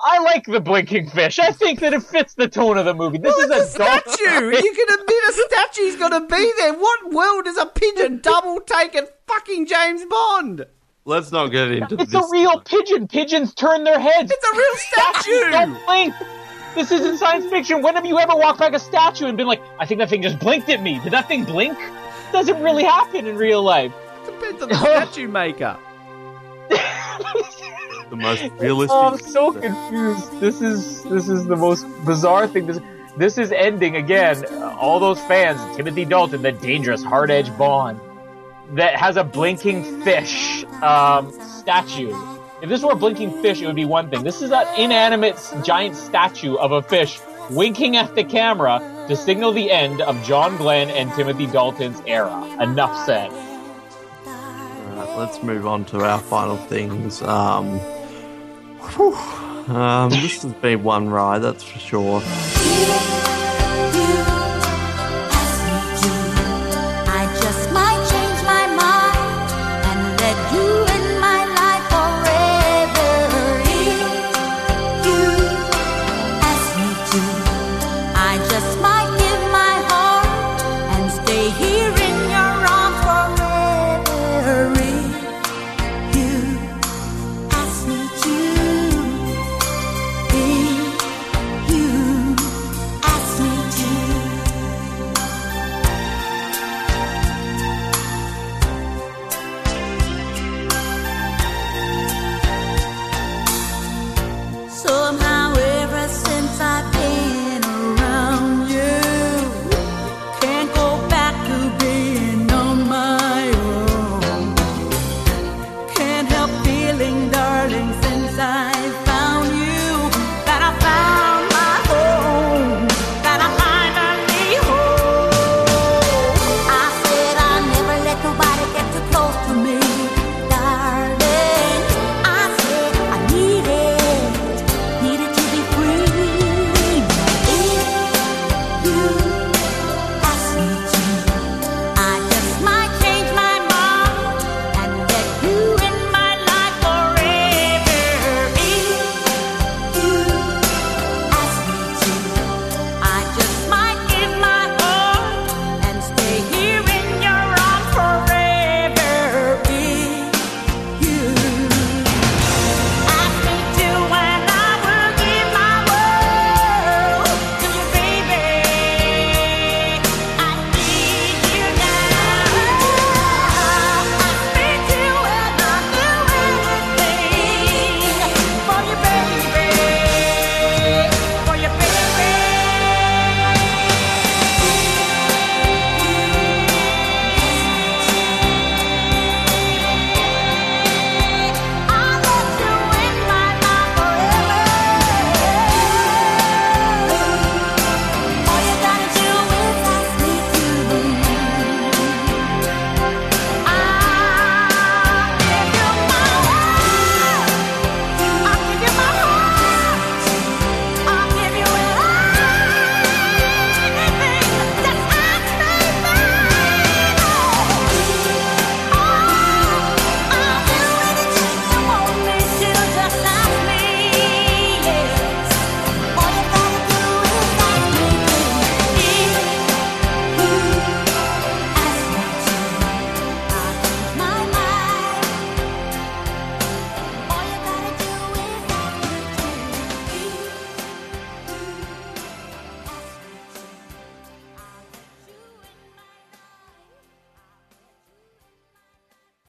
I like the blinking fish. I think that it fits the tone of the movie. This is It's a a dumb statue. <laughs> You can admit a statue's got to be there. What world is a pigeon double taking fucking James Bond? Let's not get into It's this. a real pigeon. Pigeons turn their heads. It's a real <laughs> statue. Don't blink. This isn't science fiction. When have you ever walked by a statue and been like, I think that thing just blinked at me? Did that thing blink? Doesn't really happen in real life. Depends on the statue maker. the most <laughs> realistic. Oh, I'm so confused. This is this is the most bizarre thing. This this is ending again. Uh, all those fans, Timothy Dalton, the dangerous hard edge Bond, that has a blinking fish um, statue. If this were a blinking fish, it would be one thing. This is an inanimate giant statue of a fish winking at the camera to signal the end of John Glen and Timothy Dalton's era. Enough said. Alright, let's move on to our final things. Um, um, this has been one ride, that's for sure.